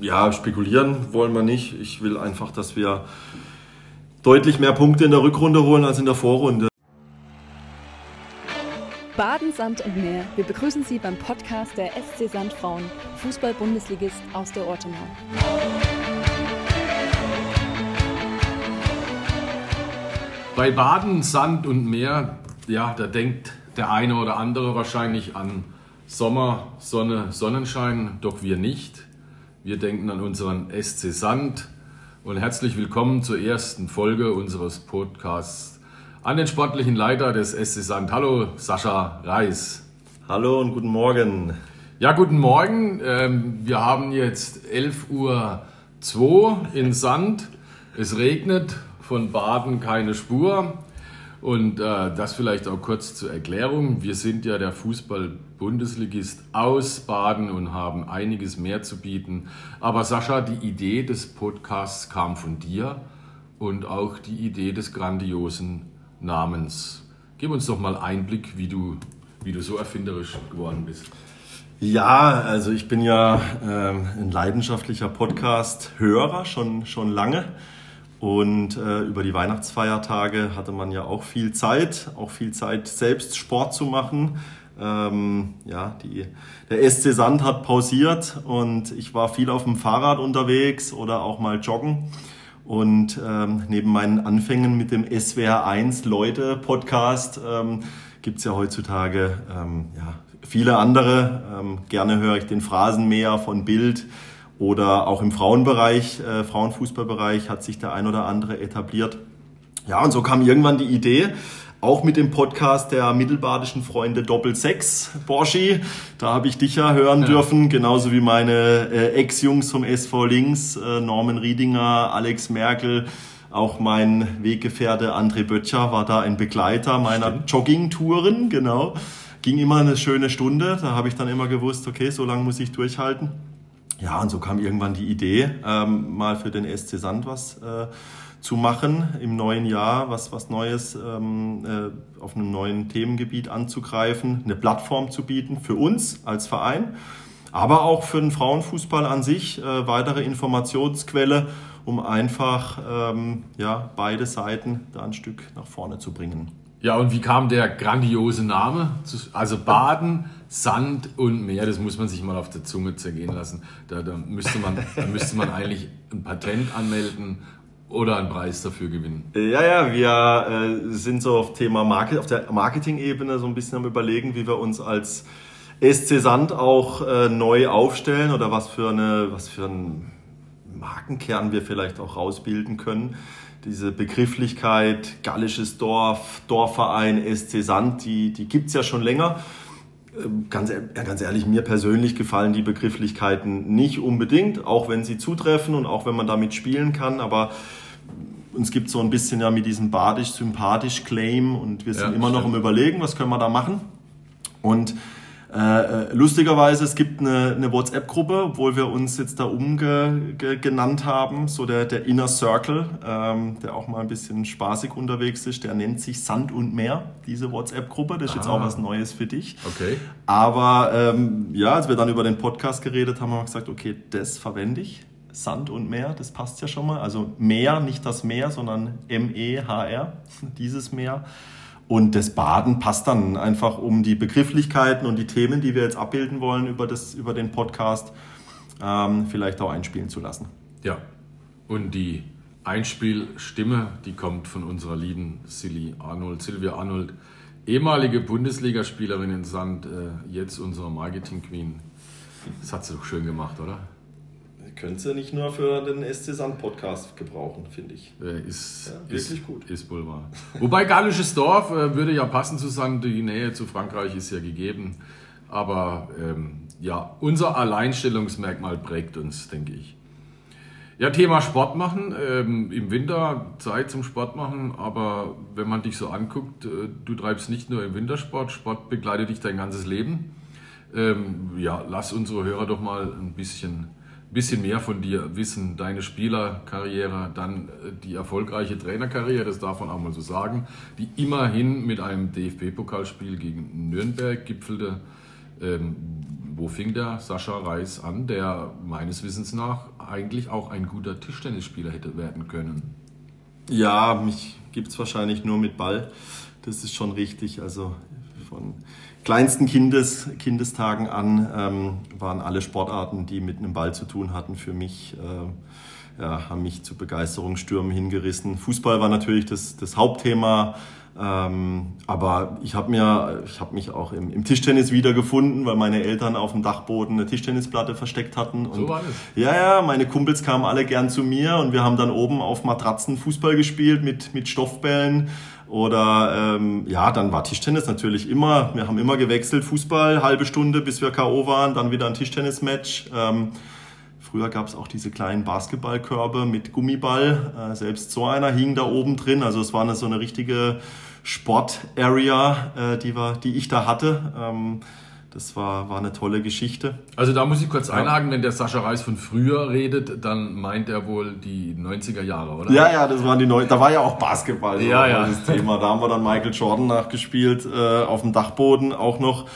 ja, spekulieren wollen wir nicht. Ich will einfach, dass wir deutlich mehr Punkte in der Rückrunde holen als in der Vorrunde. Baden, Sand und Meer. Wir begrüßen Sie beim Podcast der SC Sandfrauen, Fußball-Bundesligist aus der Ortenau. Bei Baden, Sand und Meer, ja, da denkt der eine oder andere wahrscheinlich an Sommer, Sonne, Sonnenschein, doch wir nicht. Wir denken an unseren SC Sand und herzlich willkommen zur ersten Folge unseres Podcasts an den sportlichen Leiter des SC Sand. Hallo, Sascha Reis. Hallo und guten Morgen. Ja, guten Morgen. Ähm, wir haben jetzt 11.02 Uhr in Sand. Es regnet, von Baden keine Spur. Und äh, das vielleicht auch kurz zur Erklärung. Wir sind ja der Fußball-Bundesligist aus Baden und haben einiges mehr zu bieten. Aber Sascha, die Idee des Podcasts kam von dir und auch die Idee des grandiosen Namens. Gib uns doch mal Einblick, wie du, wie du so erfinderisch geworden bist. Ja, also ich bin ja ähm, ein leidenschaftlicher Podcast-Hörer schon, schon lange. Und äh, über die Weihnachtsfeiertage hatte man ja auch viel Zeit, auch viel Zeit, selbst Sport zu machen. Ähm, ja, die, der SC Sand hat pausiert und ich war viel auf dem Fahrrad unterwegs oder auch mal joggen. Und ähm, neben meinen Anfängen mit dem SWR1 Leute Podcast ähm, gibt ja heutzutage ähm, ja, viele andere. Ähm, gerne höre ich den Phrasenmäher von Bild oder auch im Frauenbereich, äh, Frauenfußballbereich hat sich der ein oder andere etabliert. Ja, und so kam irgendwann die Idee, auch mit dem Podcast der mittelbadischen Freunde Doppel Sechs, Borschi. Da habe ich dich ja hören ja. dürfen, genauso wie meine äh, Ex-Jungs vom SV Links, äh, Norman Riedinger, Alex Merkel, auch mein Weggefährte André Böttcher war da ein Begleiter meiner Jogging-Touren, genau. Ging immer eine schöne Stunde, da habe ich dann immer gewusst, okay, so lange muss ich durchhalten. Ja, und so kam irgendwann die Idee, ähm, mal für den SC Sand was äh, zu machen im neuen Jahr, was, was Neues ähm, äh, auf einem neuen Themengebiet anzugreifen, eine Plattform zu bieten für uns als Verein, aber auch für den Frauenfußball an sich, äh, weitere Informationsquelle, um einfach ähm, ja, beide Seiten da ein Stück nach vorne zu bringen. Ja, und wie kam der grandiose Name? Also Baden, Sand und Meer, das muss man sich mal auf der Zunge zergehen lassen. Da, da, müsste, man, da müsste man eigentlich ein Patent anmelden oder einen Preis dafür gewinnen. Ja, ja, wir äh, sind so auf Thema Market, auf der Marketing-Ebene so ein bisschen am überlegen, wie wir uns als SC Sand auch äh, neu aufstellen oder was für eine, was für einen Markenkern wir vielleicht auch rausbilden können diese Begrifflichkeit gallisches Dorf, Dorfverein, SC Sand, die, die gibt es ja schon länger. Ähm, ganz, ja, ganz ehrlich, mir persönlich gefallen die Begrifflichkeiten nicht unbedingt, auch wenn sie zutreffen und auch wenn man damit spielen kann, aber uns gibt so ein bisschen ja mit diesem badisch-sympathisch Claim und wir sind ja, immer stimmt. noch im Überlegen, was können wir da machen. Und äh, äh, lustigerweise, es gibt eine, eine WhatsApp-Gruppe, obwohl wir uns jetzt da umgenannt haben, so der, der Inner Circle, ähm, der auch mal ein bisschen spaßig unterwegs ist, der nennt sich Sand und Meer, diese WhatsApp-Gruppe. Das ist ah. jetzt auch was Neues für dich. Okay. Aber ähm, ja, als wir dann über den Podcast geredet haben, haben wir gesagt, okay, das verwende ich. Sand und Meer, das passt ja schon mal. Also Meer, nicht das Meer, sondern M-E-H-R, dieses Meer. Und das Baden passt dann einfach um die Begrifflichkeiten und die Themen, die wir jetzt abbilden wollen über, das, über den Podcast, ähm, vielleicht auch einspielen zu lassen. Ja, und die Einspielstimme, die kommt von unserer lieben Silly Arnold, Silvia Arnold, ehemalige Bundesligaspielerin in Sand, äh, jetzt unsere Marketing Queen. Das hat sie doch schön gemacht, oder? Könnte sie nicht nur für den SC Sand Podcast gebrauchen, finde ich. Äh, ist ja, wirklich ist, gut. Ist wohl wahr. Wobei Gallisches Dorf äh, würde ja passen zu sagen, die Nähe zu Frankreich ist ja gegeben. Aber ähm, ja, unser Alleinstellungsmerkmal prägt uns, denke ich. Ja, Thema Sport machen. Ähm, Im Winter Zeit zum Sport machen, aber wenn man dich so anguckt, äh, du treibst nicht nur im Wintersport, Sport begleitet dich dein ganzes Leben. Ähm, ja, lass unsere Hörer doch mal ein bisschen bisschen mehr von dir wissen, deine Spielerkarriere, dann äh, die erfolgreiche Trainerkarriere, das darf man auch mal so sagen, die immerhin mit einem DFB-Pokalspiel gegen Nürnberg gipfelte, ähm, wo fing der Sascha Reis an, der meines Wissens nach eigentlich auch ein guter Tischtennisspieler hätte werden können? Ja, mich gibt es wahrscheinlich nur mit Ball. Das ist schon richtig. Also von kleinsten Kindes, Kindestagen an ähm, waren alle Sportarten, die mit einem Ball zu tun hatten, für mich, äh, ja, haben mich zu Begeisterungsstürmen hingerissen. Fußball war natürlich das, das Hauptthema. Ähm, aber ich habe mir, ich habe mich auch im, im, Tischtennis wiedergefunden, weil meine Eltern auf dem Dachboden eine Tischtennisplatte versteckt hatten. Und so war das. Ja, ja, meine Kumpels kamen alle gern zu mir und wir haben dann oben auf Matratzen Fußball gespielt mit, mit Stoffbällen. Oder ähm, ja, dann war Tischtennis natürlich immer, wir haben immer gewechselt, Fußball, halbe Stunde, bis wir K.O. waren, dann wieder ein Tischtennismatch. Ähm, Früher gab es auch diese kleinen Basketballkörbe mit Gummiball. Äh, selbst so einer hing da oben drin. Also es war eine, so eine richtige Sport-Area, äh, die, die ich da hatte. Ähm, das war, war eine tolle Geschichte. Also da muss ich kurz einhaken, wenn der Sascha Reis von früher redet, dann meint er wohl die 90er Jahre, oder? Ja, ja, das waren die 90 Da war ja auch Basketball ja, ja. das Thema. Da haben wir dann Michael Jordan nachgespielt äh, auf dem Dachboden auch noch.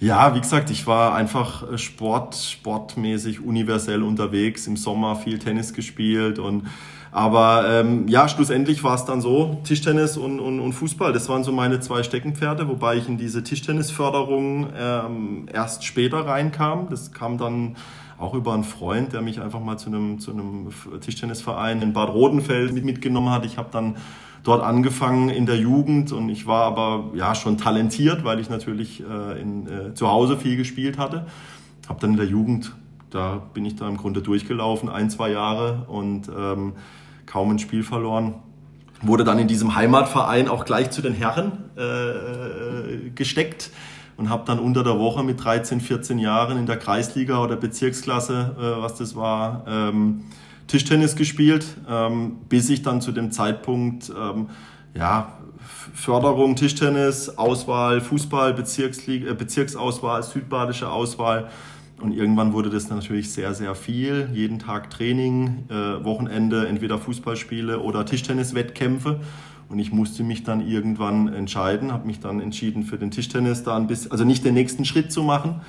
Ja, wie gesagt, ich war einfach äh, Sport, sportmäßig universell unterwegs. Im Sommer viel Tennis gespielt und aber ähm, ja, schlussendlich war es dann so, Tischtennis und, und, und Fußball, das waren so meine zwei Steckenpferde, wobei ich in diese Tischtennisförderung ähm, erst später reinkam. Das kam dann auch über einen Freund, der mich einfach mal zu einem, zu einem Tischtennisverein in Bad Rodenfeld mit, mitgenommen hat. Ich habe dann dort angefangen in der Jugend und ich war aber ja schon talentiert, weil ich natürlich äh, in, äh, zu Hause viel gespielt hatte. Habe dann in der Jugend, da bin ich da im Grunde durchgelaufen, ein, zwei Jahre und ähm, kaum ein Spiel verloren. Wurde dann in diesem Heimatverein auch gleich zu den Herren äh, äh gesteckt und habe dann unter der Woche mit 13, 14 Jahren in der Kreisliga oder Bezirksklasse, äh, was das war, ähm, Tischtennis gespielt, ähm, bis ich dann zu dem Zeitpunkt ähm, ja, Förderung Tischtennis, Auswahl Fußball, Bezirksliga, äh, Bezirksauswahl, südbadische Auswahl. Und irgendwann wurde das natürlich sehr, sehr viel. Jeden Tag Training, äh, Wochenende entweder Fußballspiele oder Tischtenniswettkämpfe. Und ich musste mich dann irgendwann entscheiden, habe mich dann entschieden für den Tischtennis da ein bisschen, also nicht den nächsten Schritt zu machen,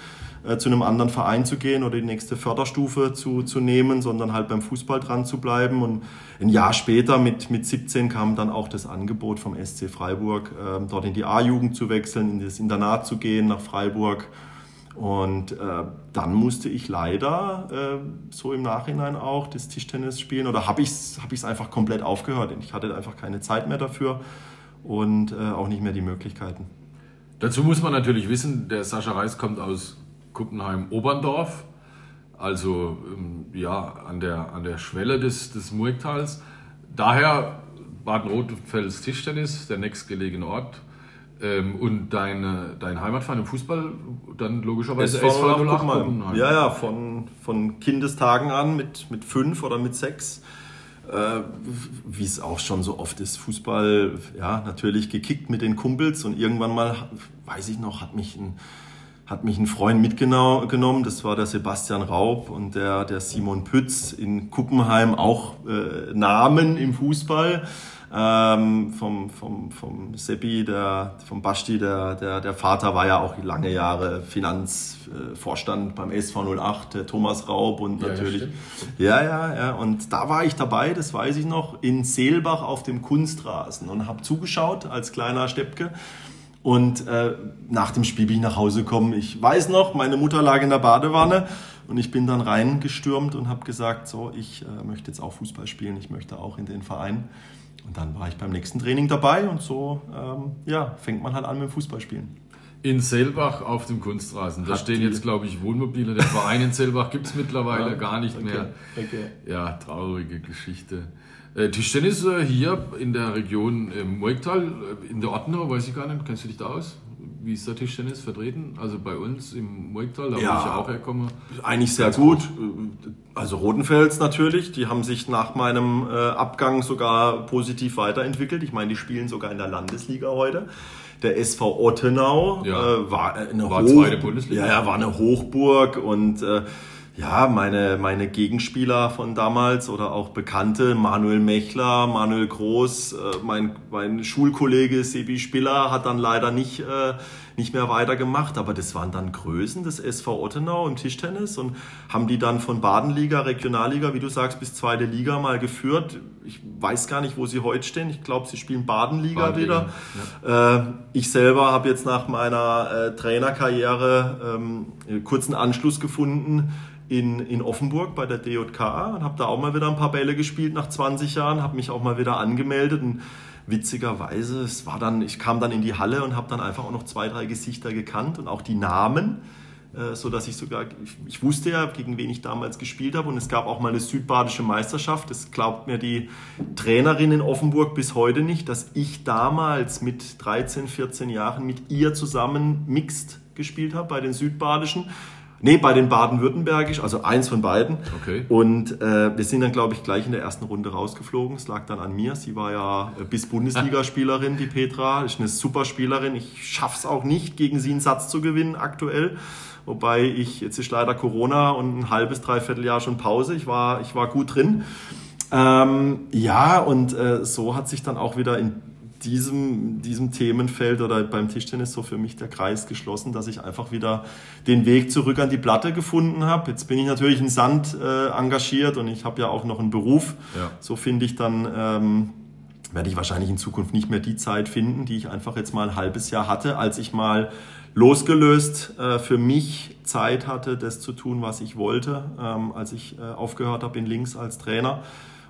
äh, zu einem anderen Verein zu gehen oder die nächste Förderstufe zu, zu nehmen, sondern halt beim Fußball dran zu bleiben. Und ein Jahr später, mit, mit 17, kam dann auch das Angebot vom SC Freiburg, äh, dort in die A-Jugend zu wechseln, in das Internat zu gehen nach Freiburg. Und äh, dann musste ich leider äh, so im Nachhinein auch das Tischtennis spielen oder habe ich es hab einfach komplett aufgehört. Ich hatte einfach keine Zeit mehr dafür und äh, auch nicht mehr die Möglichkeiten. Dazu muss man natürlich wissen, der Sascha Reis kommt aus Kuppenheim-Oberndorf, also ähm, ja, an der, an der Schwelle des, des Murgtals. Daher Baden-Rothfels Tischtennis, der nächstgelegene Ort. Ähm, und deine, dein Heimatverein im Fußball dann logischerweise SV, SV 08 Kuppenheim. Ja, ja, von, von Kindestagen an mit, mit fünf oder mit sechs. Äh, wie es auch schon so oft ist, Fußball, ja, natürlich gekickt mit den Kumpels und irgendwann mal, weiß ich noch, hat mich ein hat mich ein Freund mitgenommen, das war der Sebastian Raub und der, der Simon Pütz in Kuppenheim, auch äh, Namen im Fußball. Ähm, vom, vom, vom Seppi, der, vom Basti, der, der, der Vater war ja auch lange Jahre Finanzvorstand beim SV 08, der Thomas Raub und natürlich. Ja, ja, ja. Und da war ich dabei, das weiß ich noch, in Seelbach auf dem Kunstrasen und habe zugeschaut als kleiner Steppke. Und äh, nach dem Spiel bin ich nach Hause gekommen. Ich weiß noch, meine Mutter lag in der Badewanne und ich bin dann reingestürmt und habe gesagt, so, ich äh, möchte jetzt auch Fußball spielen, ich möchte auch in den Verein. Und dann war ich beim nächsten Training dabei und so ähm, ja, fängt man halt an mit dem Fußballspielen. In Selbach auf dem Kunstrasen. Da Hat stehen jetzt, glaube ich, Wohnmobile. Der Verein in Selbach gibt es mittlerweile ja, gar nicht okay, mehr. Okay. Ja, traurige Geschichte. Äh, Tischtennis äh, hier in der Region äh, Moiktal, äh, in der Ordner, weiß ich gar nicht, kennst du dich da aus? Wie ist der Tischtennis vertreten? Also bei uns im Moiktal, da ja, wo ich ja auch herkomme. Eigentlich sehr gut. gut. Also Rotenfels natürlich, die haben sich nach meinem äh, Abgang sogar positiv weiterentwickelt. Ich meine, die spielen sogar in der Landesliga heute. Der SV Ottenau ja. äh, war eine war Hoch zweite Bundesliga. Ja, ja, war eine Hochburg und äh, ja, meine, meine Gegenspieler von damals oder auch Bekannte, Manuel Mechler, Manuel Groß, äh, mein, mein Schulkollege Sebi Spiller hat dann leider nicht äh, nicht mehr weitergemacht. Aber das waren dann Größen des SV Ottenau im Tischtennis und haben die dann von Badenliga, Regionalliga, wie du sagst, bis zweite Liga mal geführt. Ich weiß gar nicht, wo sie heute stehen. Ich glaube, sie spielen Badenliga, Badenliga wieder. Ja. Äh, ich selber habe jetzt nach meiner äh, Trainerkarriere ähm, kurzen Anschluss gefunden in, in Offenburg bei der DJK und habe da auch mal wieder ein paar Bälle gespielt nach 20 Jahren, habe mich auch mal wieder angemeldet und witzigerweise, es war dann, ich kam dann in die Halle und habe dann einfach auch noch zwei, drei Gesichter gekannt und auch die Namen, äh, so dass ich sogar, ich, ich, wusste ja, gegen wen ich damals gespielt habe und es gab auch mal eine südbadische Meisterschaft. Das glaubt mir die Trainerin in Offenburg bis heute nicht, dass ich damals mit 13, 14 Jahren mit ihr zusammen mixed gespielt habe bei den südbadischen Nee, bei den Baden-Württembergisch, also eins von beiden. Okay. Und äh, wir sind dann, glaube ich, gleich in der ersten Runde rausgeflogen. Es lag dann an mir. Sie war ja äh, bis Bundesligaspielerin, die Petra. Ist eine super Spielerin. Ich schaff's auch nicht, gegen sie einen Satz zu gewinnen aktuell. Wobei ich, jetzt ist leider Corona und ein halbes, dreiviertel Jahr schon Pause. Ich war, ich war gut drin. Ähm, ja, und äh, so hat sich dann auch wieder in diesem, diesem Themenfeld oder beim Tischtennis so für mich der Kreis geschlossen, dass ich einfach wieder den Weg zurück an die Platte gefunden habe. Jetzt bin ich natürlich in Sand äh, engagiert und ich habe ja auch noch einen Beruf. Ja. So finde ich dann, ähm, werde ich wahrscheinlich in Zukunft nicht mehr die Zeit finden, die ich einfach jetzt mal ein halbes Jahr hatte, als ich mal losgelöst äh, für mich Zeit hatte, das zu tun, was ich wollte, ähm, als ich äh, aufgehört habe in Links als Trainer.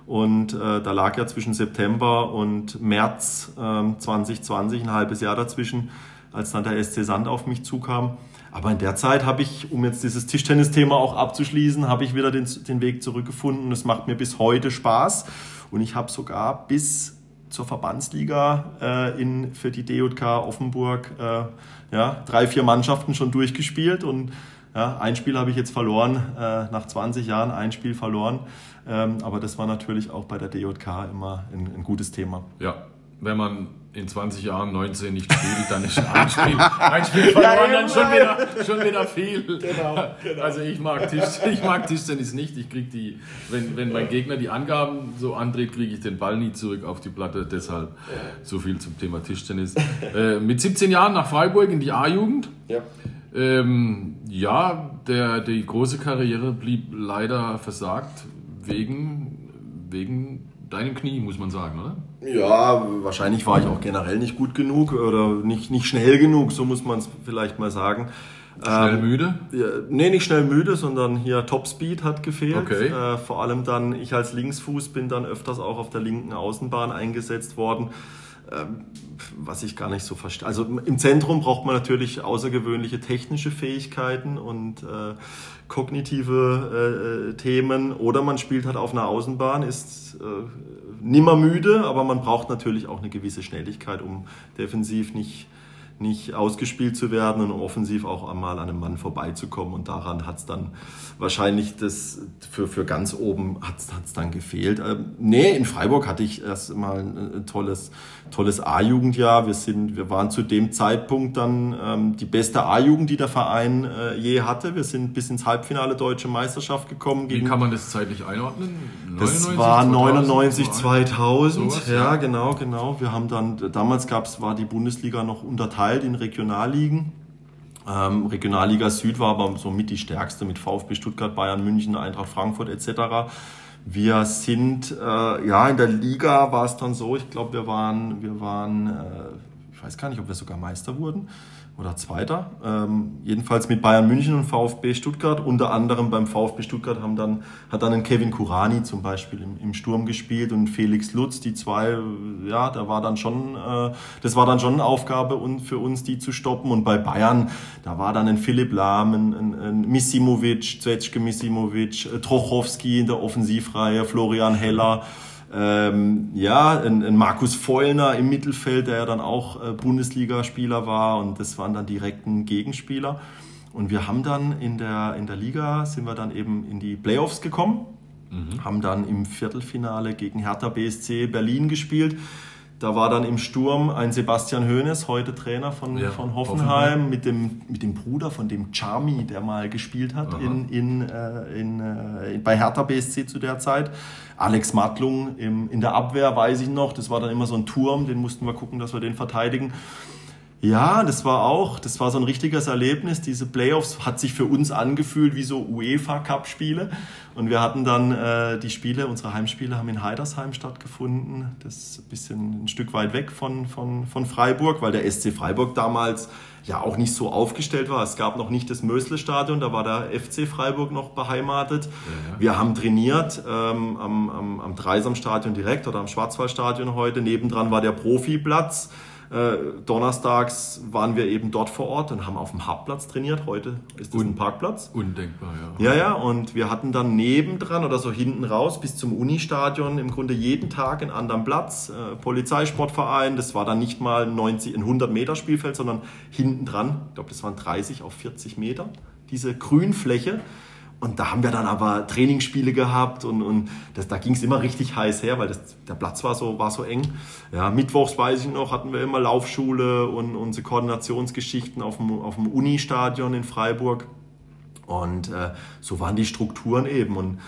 Und äh, da lag ja zwischen September und März äh, 2020 ein halbes Jahr dazwischen, als dann der SC Sand auf mich zukam. Aber in der Zeit habe ich, um jetzt dieses Tischtennis-Thema auch abzuschließen, habe ich wieder den, den Weg zurückgefunden. Es macht mir bis heute Spaß. Und ich habe sogar bis zur Verbandsliga äh, in, für die DJK Offenburg äh, ja, drei, vier Mannschaften schon durchgespielt. Und ja, ein Spiel habe ich jetzt verloren, äh, nach 20 Jahren ein Spiel verloren. Ähm, aber das war natürlich auch bei der DJK immer ein, ein gutes Thema. Ja, wenn man in 20 Jahren 19 nicht spielt, dann ist ein Spiel, ein Spiel verloren ja, dann schon wieder, schon wieder viel. Genau, genau. Also ich mag, Tisch, ich mag Tischtennis nicht. Ich krieg die, wenn, wenn mein Gegner die Angaben so andreht, kriege ich den Ball nie zurück auf die Platte. Deshalb so viel zum Thema Tischtennis. Äh, mit 17 Jahren nach Freiburg in die A-Jugend. Ja. Ähm, ja, der, die große Karriere blieb leider versagt wegen, wegen deinem Knie, muss man sagen, oder? Ja, wahrscheinlich war ich auch generell nicht gut genug oder nicht, nicht schnell genug, so muss man es vielleicht mal sagen. Schnell ähm, müde? Ja, nee, nicht schnell müde, sondern hier Topspeed hat gefehlt. Okay. Äh, vor allem dann, ich als Linksfuß bin dann öfters auch auf der linken Außenbahn eingesetzt worden. Ähm, was ich gar nicht so verstehe. Also im Zentrum braucht man natürlich außergewöhnliche technische Fähigkeiten und äh, kognitive äh, äh, Themen oder man spielt halt auf einer Außenbahn, ist äh, nimmer müde, aber man braucht natürlich auch eine gewisse Schnelligkeit, um defensiv nicht nicht ausgespielt zu werden und offensiv auch einmal an einem Mann vorbeizukommen. Und daran hat es dann wahrscheinlich das für, für ganz oben hat es dann gefehlt. Ähm, nee, in Freiburg hatte ich erst mal ein, ein tolles, tolles A-Jugendjahr. Wir, sind, wir waren zu dem Zeitpunkt dann ähm, die beste A-Jugend, die der Verein äh, je hatte. Wir sind bis ins Halbfinale Deutsche Meisterschaft gekommen. Wie kann man das zeitlich einordnen? 99, das war 99, 2000. 2000 ja, ja, genau, genau. Wir haben dann, damals gab's, war die Bundesliga noch unterteilt in Regionalligen. Ähm, Regionalliga Süd war aber so mit die stärkste mit VfB Stuttgart, Bayern München, Eintracht Frankfurt etc. Wir sind, äh, ja, in der Liga war es dann so, ich glaube, wir waren, wir waren, äh, ich weiß gar nicht, ob wir sogar Meister wurden oder Zweiter. Ähm, jedenfalls mit Bayern München und VfB Stuttgart. Unter anderem beim VfB Stuttgart haben dann, hat dann ein Kevin Kurani zum Beispiel im, im Sturm gespielt und Felix Lutz. Die zwei, ja, da war dann schon, äh, das war dann schon eine Aufgabe und für uns, die zu stoppen. Und bei Bayern, da war dann ein Philipp Lahm, ein, ein, ein Misimovic, Zvetschke Misimovic, äh, Trochowski in der Offensivreihe, Florian Heller. Ähm, ja, ein, ein, Markus Vollner im Mittelfeld, der ja dann auch äh, Bundesligaspieler war und das waren dann direkten Gegenspieler. Und wir haben dann in der, in der Liga, sind wir dann eben in die Playoffs gekommen, mhm. haben dann im Viertelfinale gegen Hertha BSC Berlin gespielt. Da war dann im Sturm ein Sebastian Hoeneß, heute Trainer von, ja, von Hoffenheim, Hoffenheim, Mit, dem, mit dem Bruder von dem Charmy, der mal gespielt hat in, in, äh, in, äh, bei Hertha BSC zu der Zeit. Alex Mattlung im, in der Abwehr, weiß ich noch, das war dann immer so ein Turm, den mussten wir gucken, dass wir den verteidigen. Ja, das war auch, das war so ein richtiges Erlebnis. Diese Playoffs hat sich für uns angefühlt wie so UEFA Cup Spiele. Und wir hatten dann äh, die Spiele, unsere Heimspiele haben in Heidersheim stattgefunden. Das ist ein bisschen ein Stück weit weg von, von, von Freiburg, weil der SC Freiburg damals ja auch nicht so aufgestellt war. Es gab noch nicht das Mösle-Stadion, da war der FC Freiburg noch beheimatet. Ja, ja. Wir haben trainiert ähm, am, am, am Dreisam-Stadion direkt oder am Schwarzwaldstadion heute. Nebendran war der Profiplatz. Äh, donnerstags waren wir eben dort vor Ort und haben auf dem Hauptplatz trainiert. Heute ist das Un ein Parkplatz. Undenkbar, ja. Ja, ja, und wir hatten dann nebendran oder so hinten raus bis zum Unistadion im Grunde jeden Tag einen anderen Platz. Äh, Polizeisportverein, das war dann nicht mal 90, ein 100 Meter Spielfeld, sondern hinten dran, ich glaube, das waren 30 auf 40 Meter, diese Grünfläche. Und da haben wir dann aber Trainingsspiele gehabt und, und das, da ging es immer richtig heiß her, weil das, der Platz war so, war so eng. Ja, mittwochs weiß ich noch, hatten wir immer Laufschule und unsere Koordinationsgeschichten auf dem, auf dem Uni-Stadion in Freiburg. Und äh, so waren die Strukturen eben. Und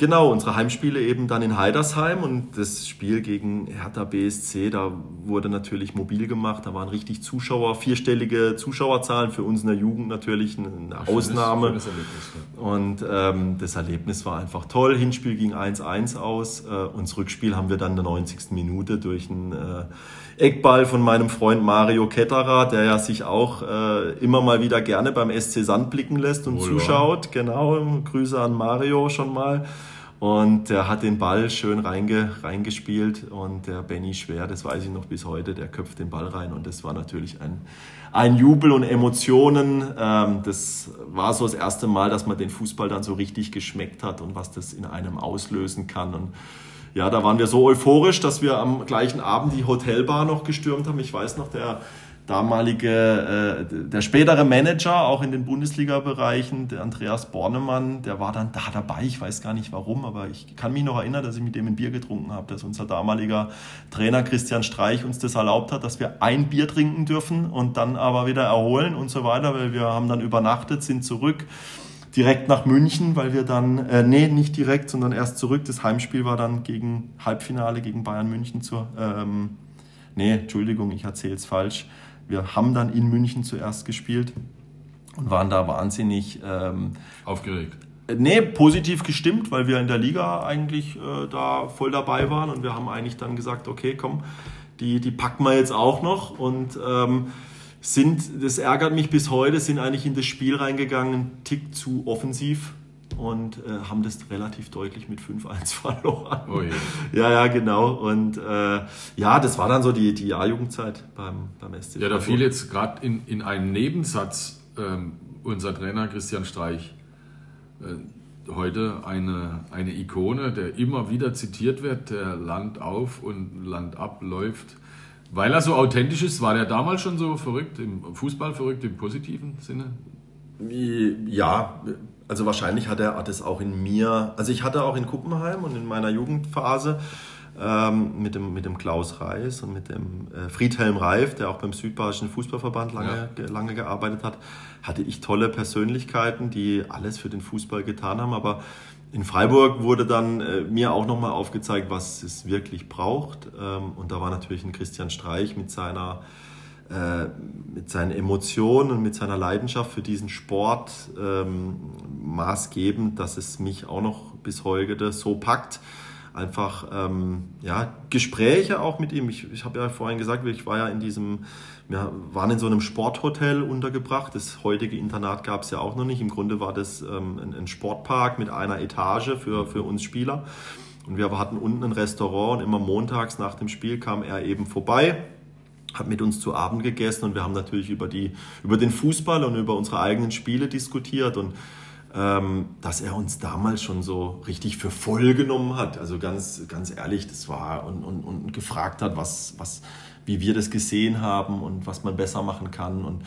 Genau, unsere Heimspiele eben dann in Heidersheim und das Spiel gegen Hertha BSC, da wurde natürlich mobil gemacht, da waren richtig Zuschauer, vierstellige Zuschauerzahlen, für uns in der Jugend natürlich eine schönes, Ausnahme. Schönes Erlebnis, ja. Und ähm, das Erlebnis war einfach toll. Hinspiel ging 1-1 aus äh, und das Rückspiel haben wir dann in der 90. Minute durch einen äh, Eckball von meinem Freund Mario Ketterer, der ja sich auch äh, immer mal wieder gerne beim SC Sand blicken lässt und oh, zuschaut. Ja. Genau, Grüße an Mario schon mal. Und der hat den Ball schön reinge, reingespielt und der Benny Schwer, das weiß ich noch bis heute, der köpft den Ball rein und das war natürlich ein, ein Jubel und Emotionen. Ähm, das war so das erste Mal, dass man den Fußball dann so richtig geschmeckt hat und was das in einem auslösen kann. Und ja, da waren wir so euphorisch, dass wir am gleichen Abend die Hotelbar noch gestürmt haben. Ich weiß noch, der damalige, äh, der spätere Manager, auch in den Bundesliga-Bereichen, der Andreas Bornemann, der war dann da dabei. Ich weiß gar nicht warum, aber ich kann mich noch erinnern, dass ich mit dem ein Bier getrunken habe, dass unser damaliger Trainer Christian Streich uns das erlaubt hat, dass wir ein Bier trinken dürfen und dann aber wieder erholen und so weiter, weil wir haben dann übernachtet, sind zurück direkt nach München, weil wir dann, äh, nee, nicht direkt, sondern erst zurück. Das Heimspiel war dann gegen Halbfinale gegen Bayern München zur, ähm, nee, Entschuldigung, ich erzähle es falsch. Wir haben dann in München zuerst gespielt und waren da wahnsinnig ähm, aufgeregt. Nee, positiv gestimmt, weil wir in der Liga eigentlich äh, da voll dabei waren und wir haben eigentlich dann gesagt, okay, komm, die, die packen wir jetzt auch noch und ähm, sind, das ärgert mich bis heute, sind eigentlich in das Spiel reingegangen, einen Tick zu offensiv und äh, haben das relativ deutlich mit 5-1 verloren. Oh ja, ja, genau. Und äh, ja, das war dann so die, die A-Jugendzeit beim, beim SC. Ja, da fiel jetzt gerade in, in einen Nebensatz ähm, unser Trainer Christian Streich. Äh, heute eine, eine Ikone, der immer wieder zitiert wird, der Land auf und Land ab läuft. Weil er so authentisch ist, war der damals schon so verrückt, im Fußball verrückt im positiven Sinne? Ja, also wahrscheinlich hat er das auch in mir, also ich hatte auch in Kuppenheim und in meiner Jugendphase ähm, mit, dem, mit dem Klaus Reis und mit dem äh, Friedhelm Reif, der auch beim Südbadischen Fußballverband lange, ja. lange gearbeitet hat, hatte ich tolle Persönlichkeiten, die alles für den Fußball getan haben, aber in Freiburg wurde dann äh, mir auch nochmal aufgezeigt, was es wirklich braucht. Ähm, und da war natürlich ein Christian Streich mit seiner äh, mit seinen Emotionen und mit seiner Leidenschaft für diesen Sport ähm, maßgebend, dass es mich auch noch bis heute so packt. Einfach ähm, ja, Gespräche auch mit ihm. Ich, ich habe ja vorhin gesagt, ich war ja in diesem, wir waren in so einem Sporthotel untergebracht. Das heutige Internat gab es ja auch noch nicht. Im Grunde war das ähm, ein, ein Sportpark mit einer Etage für, für uns Spieler. Und wir hatten unten ein Restaurant und immer montags nach dem Spiel kam er eben vorbei hat mit uns zu Abend gegessen und wir haben natürlich über, die, über den Fußball und über unsere eigenen Spiele diskutiert und ähm, dass er uns damals schon so richtig für voll genommen hat. Also ganz, ganz ehrlich, das war und, und, und gefragt hat, was, was, wie wir das gesehen haben und was man besser machen kann. Und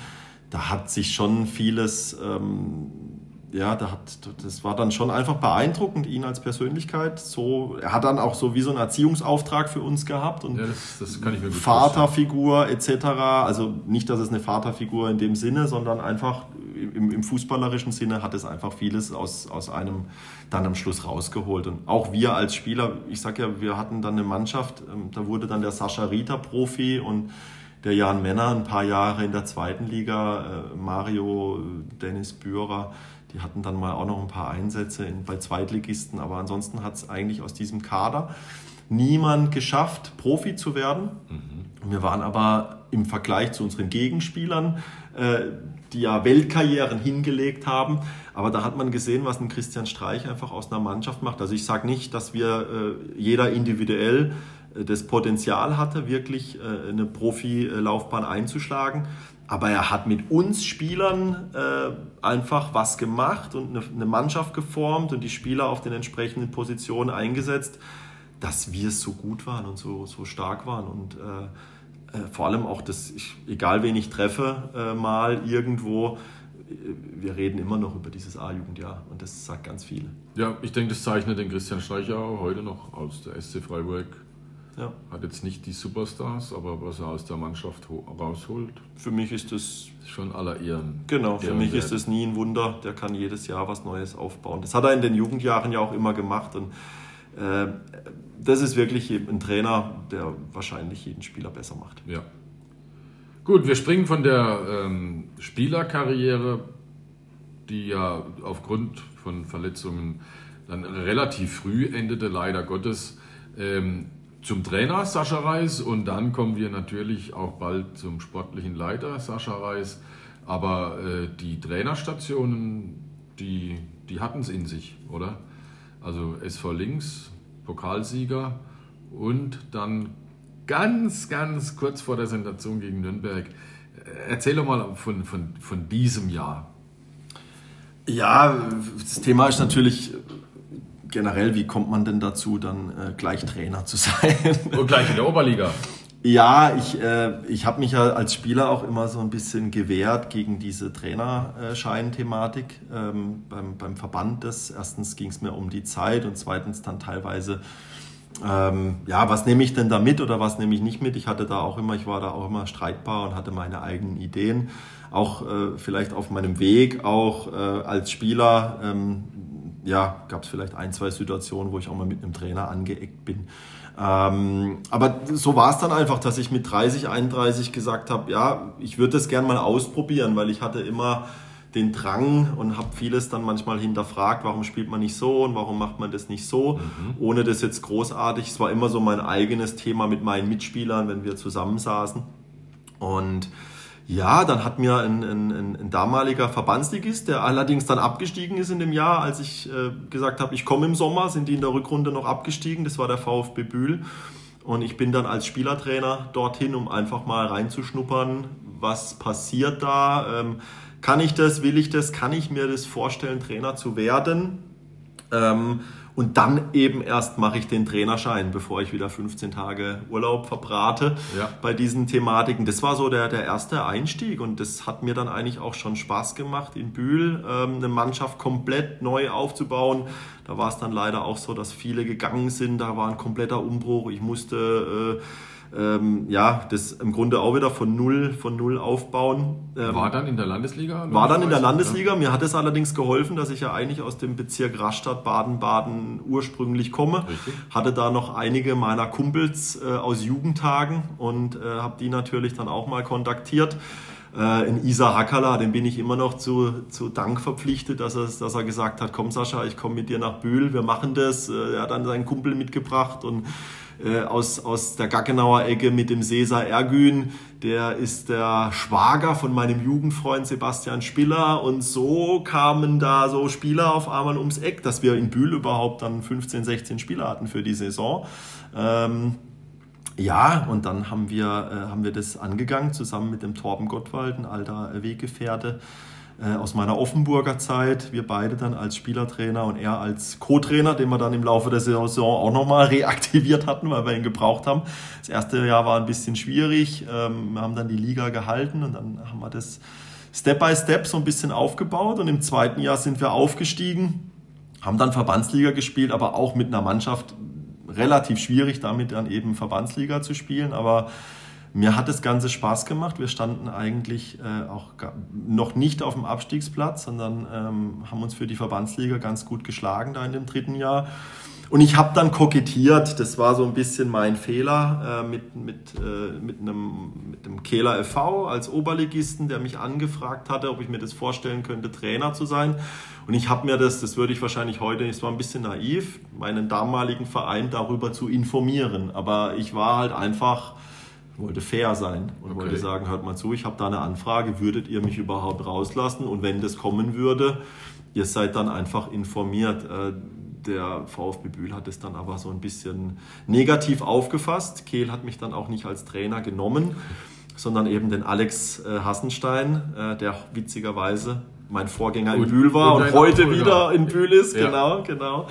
da hat sich schon vieles ähm, ja, da hat, das war dann schon einfach beeindruckend, ihn als Persönlichkeit. So, er hat dann auch so wie so einen Erziehungsauftrag für uns gehabt und ja, das, das kann ich mir Vaterfigur etc. Also nicht, dass es eine Vaterfigur in dem Sinne, sondern einfach im, im, fußballerischen Sinne hat es einfach vieles aus, aus einem dann am Schluss rausgeholt. Und auch wir als Spieler, ich sag ja, wir hatten dann eine Mannschaft, ähm, da wurde dann der Sascha Rita Profi und der Jan Männer ein paar Jahre in der zweiten Liga, äh, Mario, Dennis Bührer, die hatten dann mal auch noch ein paar Einsätze in, bei Zweitligisten, aber ansonsten hat es eigentlich aus diesem Kader niemand geschafft, Profi zu werden. Mhm. Wir waren aber im Vergleich zu unseren Gegenspielern, äh, die ja Weltkarrieren hingelegt haben, aber da hat man gesehen, was ein Christian Streich einfach aus einer Mannschaft macht. Also ich sage nicht, dass wir äh, jeder individuell äh, das Potenzial hatte, wirklich eine Profilaufbahn einzuschlagen. Aber er hat mit uns Spielern äh, einfach was gemacht und eine, eine, Mannschaft geformt und die Spieler auf den entsprechenden Positionen eingesetzt, dass wir so gut waren und so, so stark waren. Und äh, äh, vor allem auch das, ich, egal wen ich treffe, äh, mal irgendwo, äh, wir reden immer noch über dieses A-Jugendjahr und das sagt ganz viel. Ja, ich denke, das zeichnet den Christian Streicher heute noch aus der SC Freiburg ja. Hat jetzt nicht die Superstars, aber was er aus der Mannschaft rausholt. Für mich ist das schon aller Ehren. Genau, für mich ist das nie ein Wunder. Der kann jedes Jahr was Neues aufbauen. Das hat er in den Jugendjahren ja auch immer gemacht. Und äh, das ist wirklich ein Trainer, der wahrscheinlich jeden Spieler besser macht. Ja. Gut, wir springen von der ähm, Spielerkarriere, die ja aufgrund von Verletzungen dann relativ früh endete, leider Gottes. Ähm, zum Trainer Sascha Reis und dann kommen wir natürlich auch bald zum sportlichen Leiter Sascha Reis. Aber äh, die Trainerstationen, die, die hatten es in sich, oder? Also SV Links, Pokalsieger und dann ganz, ganz kurz vor der Sensation gegen Nürnberg. Erzähl doch mal von, von, von diesem Jahr. Ja, das Thema ist natürlich generell, wie kommt man denn dazu, dann äh, gleich Trainer zu sein? Und gleich in der Oberliga. Ja, ich, äh, ich habe mich ja als Spieler auch immer so ein bisschen gewehrt gegen diese Trainerschein-Thematik ähm, beim, beim Verband. Das. Erstens ging es mir um die Zeit und zweitens dann teilweise, ähm, ja, was nehme ich denn da mit oder was nehme ich nicht mit? Ich hatte da auch immer, ich war da auch immer streitbar und hatte meine eigenen Ideen. Auch äh, vielleicht auf meinem Weg, auch äh, als Spieler ähm, ja, gab es vielleicht ein, zwei Situationen, wo ich auch mal mit einem Trainer angeeckt bin. Ähm, aber so war es dann einfach, dass ich mit 30, 31 gesagt habe, ja, ich würde das gern mal ausprobieren, weil ich hatte immer den Drang und habe vieles dann manchmal hinterfragt, warum spielt man nicht so und warum macht man das nicht so, mhm. ohne das jetzt großartig. Es war immer so mein eigenes Thema mit meinen Mitspielern, wenn wir zusammensaßen. Und ja, dann hat mir ein, ein, ein, damaliger Verbandsligist, der allerdings dann abgestiegen ist in dem Jahr, als ich äh, gesagt habe, ich komme im Sommer, sind die in der Rückrunde noch abgestiegen. Das war der VfB Bühl. Und ich bin dann als Spielertrainer dorthin, um einfach mal reinzuschnuppern, was passiert da. Ähm, kann ich das, will ich das, kann ich mir das vorstellen, Trainer zu werden? Ähm, und dann eben erst mache ich den Trainerschein, bevor ich wieder 15 Tage Urlaub verbrate ja. bei diesen Thematiken. Das war so der, der erste Einstieg und das hat mir dann eigentlich auch schon Spaß gemacht, in Bühl ähm, eine Mannschaft komplett neu aufzubauen. Da war es dann leider auch so, dass viele gegangen sind. Da war ein kompletter Umbruch. Ich musste... Äh, ähm, ja, das im Grunde auch wieder von null, von null aufbauen. Ähm, war dann in der Landesliga? War dann in der Landesliga. Mir hat es allerdings geholfen, dass ich ja eigentlich aus dem Bezirk Rastatt, Baden-Baden ursprünglich komme. Richtig. Hatte da noch einige meiner Kumpels äh, aus Jugendtagen und äh, habe die natürlich dann auch mal kontaktiert. Äh, in Isa Hackala, dem bin ich immer noch zu, zu Dank verpflichtet, dass er, dass er gesagt hat, komm Sascha, ich komme mit dir nach Bühl, wir machen das. Äh, er hat dann seinen Kumpel mitgebracht und äh, aus, aus der Gaggenauer Ecke mit dem Cesar Ergün. Der ist der Schwager von meinem Jugendfreund Sebastian Spiller. Und so kamen da so Spieler auf einmal ums Eck, dass wir in Bühl überhaupt dann 15, 16 Spieler hatten für die Saison. Ähm, ja, und dann haben wir, äh, haben wir das angegangen, zusammen mit dem Torben Gottwald, ein alter Weggefährte äh, aus meiner Offenburger Zeit. Wir beide dann als Spielertrainer und er als Co-Trainer, den wir dann im Laufe der Saison auch nochmal reaktiviert hatten, weil wir ihn gebraucht haben. Das erste Jahr war ein bisschen schwierig. Ähm, wir haben dann die Liga gehalten und dann haben wir das Step by Step so ein bisschen aufgebaut und im zweiten Jahr sind wir aufgestiegen, haben dann Verbandsliga gespielt, aber auch mit einer Mannschaft relativ schwierig, damit dann eben Verbandsliga zu spielen, aber mir hat das Ganze Spaß gemacht. Wir standen eigentlich äh, auch noch nicht auf dem Abstiegsplatz, sondern ähm, haben uns für die Verbandsliga ganz gut geschlagen da in dem dritten Jahr. Und ich habe dann kokettiert, das war so ein bisschen mein Fehler, äh, mit, mit, äh, mit, einem, mit einem Kehler e.V. als Oberligisten, der mich angefragt hatte, ob ich mir das vorstellen könnte, Trainer zu sein. Und ich habe mir das, das würde ich wahrscheinlich heute, es war ein bisschen naiv, meinen damaligen Verein darüber zu informieren. Aber ich war halt einfach, wollte fair sein und okay. wollte sagen, hört mal zu, ich habe da eine Anfrage, würdet ihr mich überhaupt rauslassen? Und wenn das kommen würde, ihr seid dann einfach informiert. Der VfB Bühl hat es dann aber so ein bisschen negativ aufgefasst. Kehl hat mich dann auch nicht als Trainer genommen, sondern eben den Alex äh, Hassenstein, äh, der witzigerweise mein Vorgänger und, in Bühl war und, und heute wieder in Bühl ist. Ja. Genau, genau.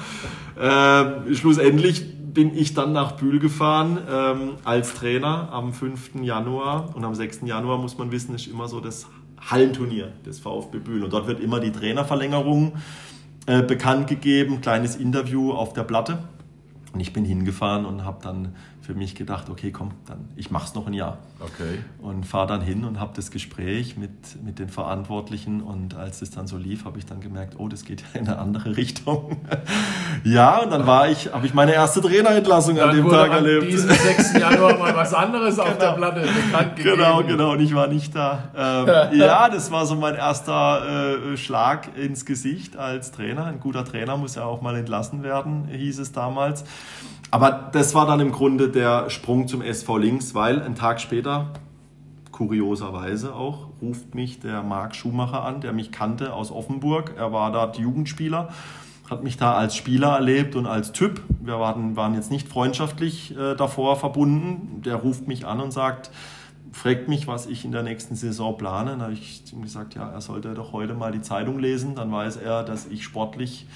Äh, schlussendlich bin ich dann nach Bühl gefahren ähm, als Trainer am 5. Januar und am 6. Januar muss man wissen, ist immer so das Hallenturnier des VfB Bühl und dort wird immer die Trainerverlängerung äh, bekannt gegeben, kleines Interview auf der Platte und ich bin hingefahren und habe dann für mich gedacht, okay, komm, dann ich mach's noch ein Jahr. Okay. Und fahre dann hin und habe das Gespräch mit, mit den Verantwortlichen und als es dann so lief, habe ich dann gemerkt, oh, das geht ja in eine andere Richtung. Ja, und dann war ich, habe ich meine erste Trainerentlassung dann an dem Tag erlebt. Diesen 6. Januar mal was anderes genau. auf der genau. Platte bekannt gegeben. Genau, genau, und ich war nicht da. Ähm, ja, das war so mein erster äh, Schlag ins Gesicht als Trainer. Ein guter Trainer muss ja auch mal entlassen werden, hieß es damals. Aber das war dann im Grunde der Sprung zum SV Links, weil ein Tag später, kurioserweise auch, ruft mich der Marc Schumacher an, der mich kannte aus Offenburg. Er war dort Jugendspieler, hat mich da als Spieler erlebt und als Typ. Wir waren, waren jetzt nicht freundschaftlich äh, davor verbunden. Der ruft mich an und sagt, fragt mich, was ich in der nächsten Saison plane. Dann habe ich ihm gesagt, ja, er sollte doch heute mal die Zeitung lesen. Dann weiß er, dass ich sportlich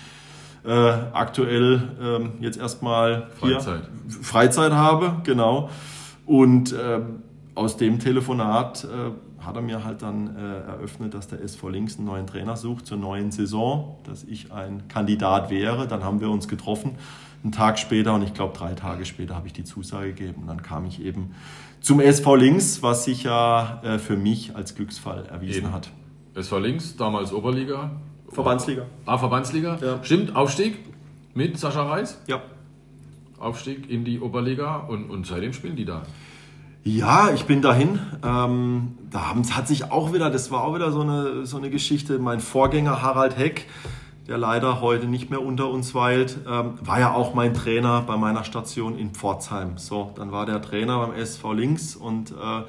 äh, aktuell ähm, jetzt erstmal Freizeit. Freizeit habe, genau. Und ähm, aus dem Telefonat äh, hat er mir halt dann äh, eröffnet, dass der SV Links einen neuen Trainer sucht zur neuen Saison, dass ich ein Kandidat wäre. Dann haben wir uns getroffen, einen Tag später und ich glaube drei Tage später habe ich die Zusage gegeben. Und dann kam ich eben zum SV Links, was sich ja äh, für mich als Glücksfall erwiesen eben. hat. SV Links, damals Oberliga, Verbandsliga. Ah, Verbandsliga? Ja. Stimmt, Aufstieg mit Sascha Reis? Ja. Aufstieg in die Oberliga und, und seitdem spielen die da. Ja, ich bin dahin. Ähm, da hat sich auch wieder, das war auch wieder so eine, so eine Geschichte. Mein Vorgänger Harald Heck, der leider heute nicht mehr unter uns weilt, ähm, war ja auch mein Trainer bei meiner Station in Pforzheim. So, dann war der Trainer beim SV Links und äh,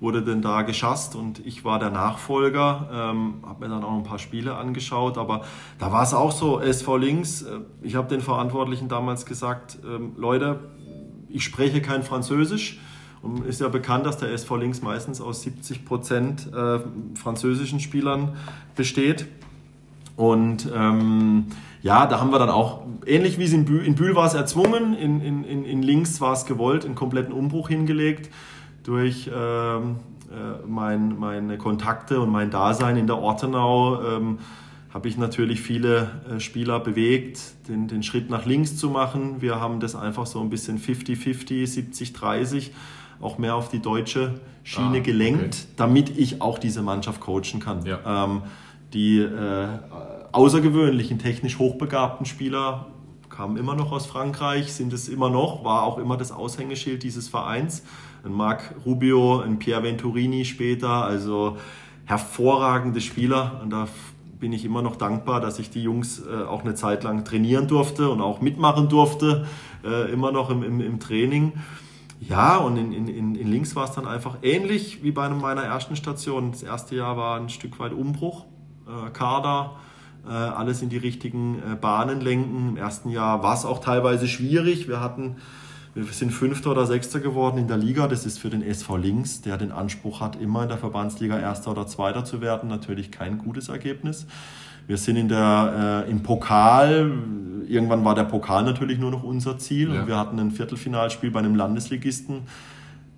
wurde denn da geschasst und ich war der Nachfolger, ähm, habe mir dann auch ein paar Spiele angeschaut, aber da war es auch so, SV Links, äh, ich habe den Verantwortlichen damals gesagt, ähm, Leute, ich spreche kein Französisch und ist ja bekannt, dass der SV Links meistens aus 70 Prozent äh, französischen Spielern besteht und ähm, ja, da haben wir dann auch, ähnlich wie es in Bühl, in Bühl war es erzwungen, in, in, in Links war es gewollt, einen kompletten Umbruch hingelegt durch ähm, äh, mein, meine Kontakte und mein Dasein in der Ortenau ähm, habe ich natürlich viele äh, Spieler bewegt, den, den Schritt nach links zu machen. Wir haben das einfach so ein bisschen 50-50, 70-30 auch mehr auf die deutsche Schiene ah, gelenkt, okay. damit ich auch diese Mannschaft coachen kann. Ja. Ähm, die äh, außergewöhnlichen, technisch hochbegabten Spieler kamen immer noch aus Frankreich, sind es immer noch, war auch immer das Aushängeschild dieses Vereins ein Marc Rubio, ein Pierre Venturini später, also hervorragende Spieler und da bin ich immer noch dankbar, dass ich die Jungs äh, auch eine Zeit lang trainieren durfte und auch mitmachen durfte, äh, immer noch im, im, im, Training. Ja, und in, in, in Links war es dann einfach ähnlich wie bei meiner ersten Station. Das erste Jahr war ein Stück weit Umbruch, äh, Kader, äh, alles in die richtigen äh, Bahnen lenken. Im ersten Jahr war es auch teilweise schwierig. Wir hatten wir sind Fünfter oder Sechster geworden in der Liga. Das ist für den SV Links, der den Anspruch hat, immer in der Verbandsliga Erster oder Zweiter zu werden, natürlich kein gutes Ergebnis. Wir sind in der, äh, im Pokal, irgendwann war der Pokal natürlich nur noch unser Ziel. Ja. Und wir hatten ein Viertelfinalspiel bei einem Landesligisten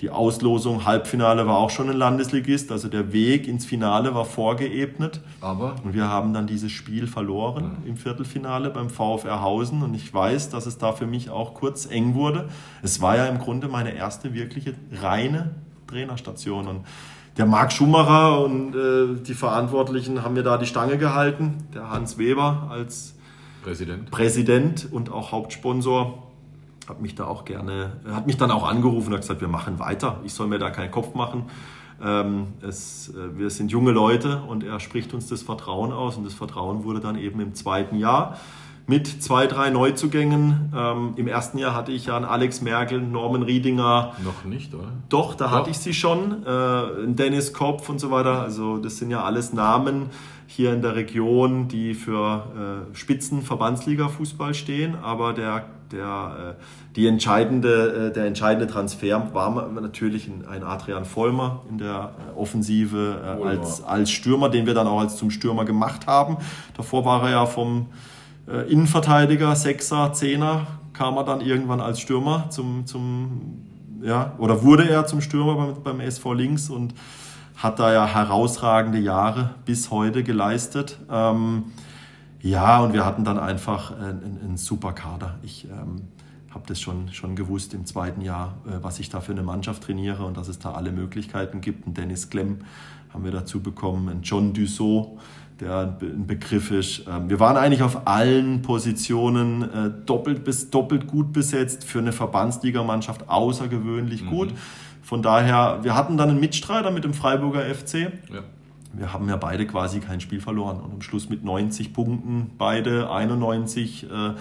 die Auslosung, Halbfinale war auch schon ein Landesligist, also der Weg ins Finale war vorgeebnet. Aber? Und wir haben dann dieses Spiel verloren ja. im Viertelfinale beim VfR Hausen und ich weiß, dass es da für mich auch kurz eng wurde. Es war ja im Grunde meine erste wirkliche reine Trainerstation und der Marc Schumacher und äh, die Verantwortlichen haben mir da die Stange gehalten. Der Hans Weber als Präsident. Präsident und auch Hauptsponsor. Hat mich da auch gerne, hat mich dann auch angerufen und hat gesagt, wir machen weiter. Ich soll mir da keinen Kopf machen. Ähm, es, äh, wir sind junge Leute und er spricht uns das Vertrauen aus und das Vertrauen wurde dann eben im zweiten Jahr mit zwei, drei Neuzugängen. Ähm, Im ersten Jahr hatte ich ja einen Alex Merkel, Norman Riedinger. Noch nicht, oder? Doch, da Doch. hatte ich sie schon. Äh, Dennis Kopf und so weiter. Also das sind ja alles Namen hier in der Region, die für äh, Spitzenverbandsliga-Fußball stehen. Aber der, der, äh, die entscheidende, äh, der entscheidende Transfer war natürlich ein Adrian Vollmer in der äh, Offensive äh, als, als Stürmer, den wir dann auch als zum Stürmer gemacht haben. Davor war er ja vom äh, Innenverteidiger, Sechser, Zehner, kam er dann irgendwann als Stürmer zum, zum ja, oder wurde er zum Stürmer beim, beim SV Links und hat da ja herausragende Jahre bis heute geleistet. Ähm, ja, und wir hatten dann einfach einen, einen super Kader. Ich ähm, habe das schon, schon gewusst im zweiten Jahr, äh, was ich da für eine Mannschaft trainiere und dass es da alle Möglichkeiten gibt. Ein Dennis Klemm haben wir dazu bekommen, ein John Dussault, der ein Begriff ist. Ähm, wir waren eigentlich auf allen Positionen äh, doppelt bis doppelt gut besetzt, für eine Verbandsligamannschaft außergewöhnlich mhm. gut. Von daher, wir hatten dann einen Mitstreiter mit dem Freiburger FC. Ja. Wir haben ja beide quasi kein Spiel verloren und am Schluss mit 90 Punkten, beide 91, äh,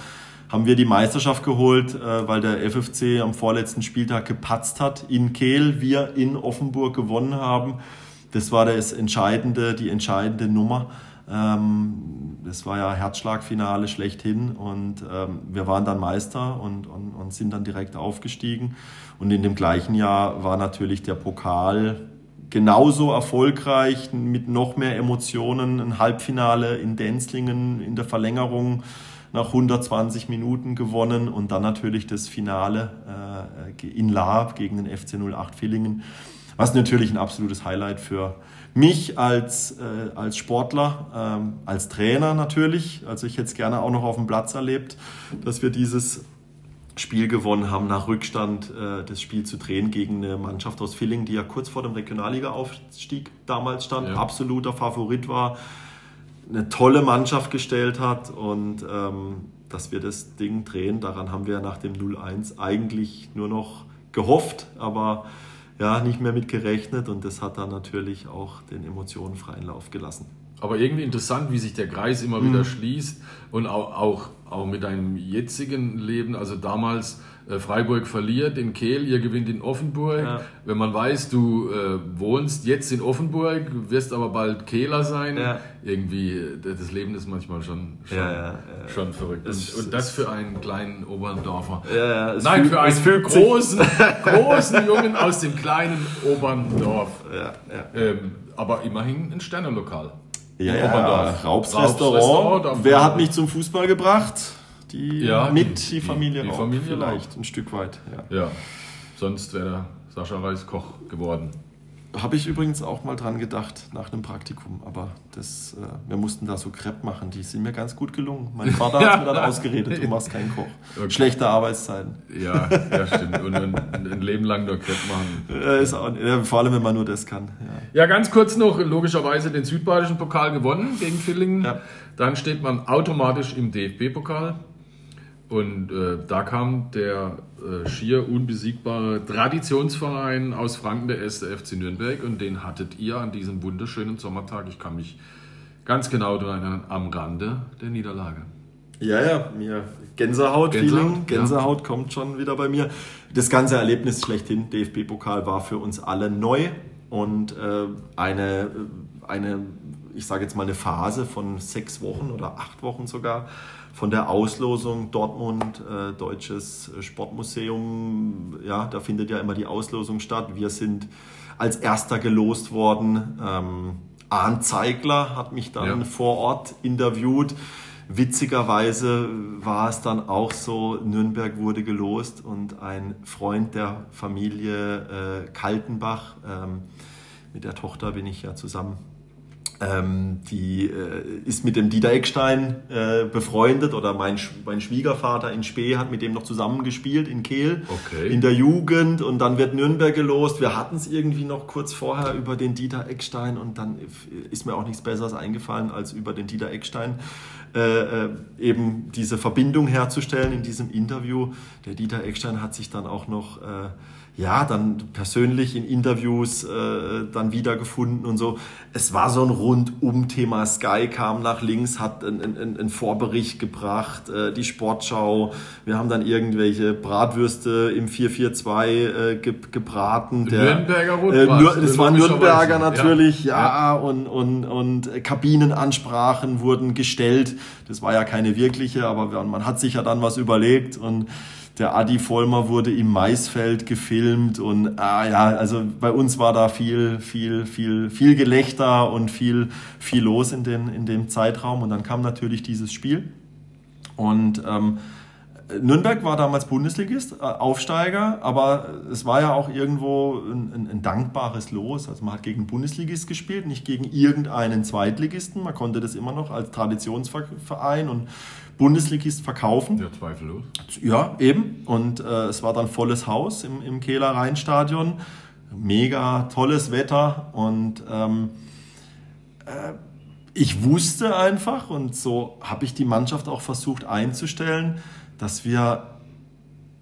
haben wir die Meisterschaft geholt, äh, weil der FFC am vorletzten Spieltag gepatzt hat in Kehl, wir in Offenburg gewonnen haben. Das war das entscheidende, die entscheidende Nummer. Ähm, das war ja Herzschlagfinale schlechthin und ähm, wir waren dann Meister und, und, und sind dann direkt aufgestiegen. Und in dem gleichen Jahr war natürlich der Pokal genauso erfolgreich, mit noch mehr Emotionen. Ein Halbfinale in Denzlingen in der Verlängerung nach 120 Minuten gewonnen und dann natürlich das Finale äh, in Laab gegen den FC 08 Villingen. Was natürlich ein absolutes Highlight für mich als, äh, als Sportler, ähm, als Trainer natürlich. Also ich hätte es gerne auch noch auf dem Platz erlebt, dass wir dieses Spiel gewonnen haben, nach Rückstand äh, das Spiel zu drehen gegen eine Mannschaft aus Villingen, die ja kurz vor dem Regionalliga-Aufstieg damals stand, ja. absoluter Favorit war, eine tolle Mannschaft gestellt hat und ähm, dass wir das Ding drehen, daran haben wir nach dem 0-1 eigentlich nur noch gehofft, aber ja, nicht mehr mit gerechnet und das hat dann natürlich auch den Emotionen freien Lauf gelassen. Aber irgendwie interessant, wie sich der Kreis immer mhm. wieder schließt und auch, auch, auch mit deinem jetzigen Leben. Also damals Freiburg verliert in Kehl, ihr gewinnt in Offenburg. Ja. Wenn man weiß, du äh, wohnst jetzt in Offenburg, wirst aber bald Kehler sein, ja. irgendwie, äh, das Leben ist manchmal schon, schon, ja, schon verrückt. Und, und, das für einen kleinen Oberndorfer. Nein, fühl, für einen großen, großen Jungen aus dem kleinen Oberndorf. Ähm, aber immerhin ein Sternenlokal. Ja, ja, Raubs Restaurant. Wer hat mich zum Fußball gebracht? Die ja, mit die, die Familie, die, die Familie vielleicht auch. ein Stück weit. Ja, ja. sonst wäre Sascha Reis Koch geworden. Habe ich übrigens auch mal dran gedacht nach einem Praktikum, aber das, äh, wir mussten da so Crepe machen, die sind mir ganz gut gelungen. Mein Vater hat mir dann ausgeredet, du machst keinen Koch. Okay. Schlechte Arbeitszeiten. Ja, ja stimmt. Und ein, ein Leben lang nur Crepe machen. Äh, ist auch, ja, vor allem, wenn man nur das kann. Ja. ja, ganz kurz noch, logischerweise den südbadischen Pokal gewonnen gegen Villingen. Ja. Dann steht man automatisch im DFB-Pokal. Und äh, da kam der äh, schier unbesiegbare Traditionsverein aus Franken, der erste FC Nürnberg, und den hattet ihr an diesem wunderschönen Sommertag, ich kann mich ganz genau daran erinnern, am Rande der Niederlage. Ja, ja, mir Gänsehaut-Feeling, Gänsehaut, Gänsehaut ja. kommt schon wieder bei mir. Das ganze Erlebnis schlechthin, DFB-Pokal, war für uns alle neu und äh, eine, eine, ich sage jetzt mal eine Phase von sechs Wochen oder acht Wochen sogar, von der Auslosung Dortmund, äh, Deutsches Sportmuseum, ja, da findet ja immer die Auslosung statt. Wir sind als erster gelost worden. Ähm, Arndt Zeigler hat mich dann ja. vor Ort interviewt. Witzigerweise war es dann auch so, Nürnberg wurde gelost und ein Freund der Familie äh, Kaltenbach, ähm, mit der Tochter bin ich ja zusammen ähm, die äh, ist mit dem Dieter Eckstein äh, befreundet oder mein, mein Schwiegervater in Spee hat mit dem noch zusammengespielt in Kehl okay. in der Jugend und dann wird Nürnberg gelost. Wir hatten es irgendwie noch kurz vorher über den Dieter Eckstein und dann ist mir auch nichts Besseres eingefallen als über den Dieter Eckstein. äh, eben diese Verbindung herzustellen in diesem Interview. Der Dieter Eckstein hat sich dann auch noch äh, ja, dann persönlich in Interviews äh, dann wiedergefunden und so. Es war so ein Rundum-Thema. Sky kam nach links, hat einen ein Vorbericht gebracht, äh, die Sportschau. Wir haben dann irgendwelche Bratwürste im 442 äh, ge gebraten. Der, Nürnberger Rundbrat. Äh, das war Nürnberger natürlich, ja. ja, Und, und, und Kabinenansprachen wurden gestellt. Das war ja keine wirkliche, aber man hat sich ja dann was überlegt und der Adi Vollmer wurde im Maisfeld gefilmt und ah ja, also bei uns war da viel, viel, viel, viel Gelächter und viel, viel los in, den, in dem Zeitraum. Und dann kam natürlich dieses Spiel. Und ähm, Nürnberg war damals Bundesligist, äh, Aufsteiger, aber es war ja auch irgendwo ein, ein, ein, dankbares Los. Also man hat gegen Bundesligist gespielt, nicht gegen irgendeinen Zweitligisten. Man konnte das immer noch als Traditionsverein und Bundesligist verkaufen. Ja, zweifellos. Ja, eben. Und äh, es war dann volles Haus im, im Kehler Rheinstadion. Mega tolles Wetter und ähm, äh, ich wusste einfach und so habe ich die Mannschaft auch versucht einzustellen, dass wir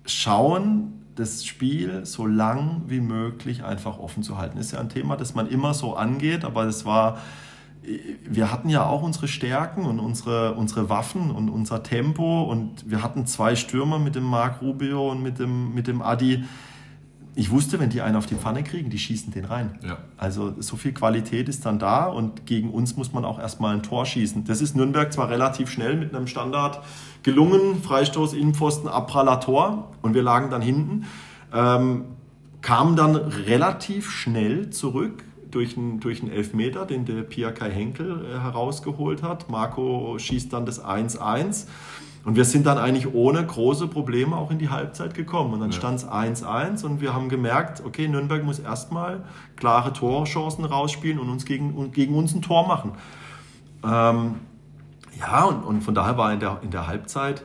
schauen, das Spiel so lang wie möglich einfach offen zu halten. Ist ja ein Thema, das man immer so angeht, aber es war wir hatten ja auch unsere Stärken und unsere, unsere Waffen und unser Tempo und wir hatten zwei Stürmer mit dem Marc Rubio und mit dem, mit dem Adi. Ich wusste, wenn die einen auf die Pfanne kriegen, die schießen den rein. Ja. Also so viel Qualität ist dann da und gegen uns muss man auch erstmal ein Tor schießen. Das ist Nürnberg zwar relativ schnell mit einem Standard gelungen, Freistoß, Innenpfosten, Abpraller Tor und wir lagen dann hinten, ähm, kamen dann relativ schnell zurück, durch einen, durch einen Elfmeter, den der Pia Kai Henkel äh, herausgeholt hat. Marco schießt dann das 1-1. Und wir sind dann eigentlich ohne große Probleme auch in die Halbzeit gekommen. Und dann ja. stand es 1-1 und wir haben gemerkt, okay, Nürnberg muss erstmal klare Torchancen rausspielen und uns gegen, und gegen uns ein Tor machen. Ähm, ja, und, und von daher war in der, in der Halbzeit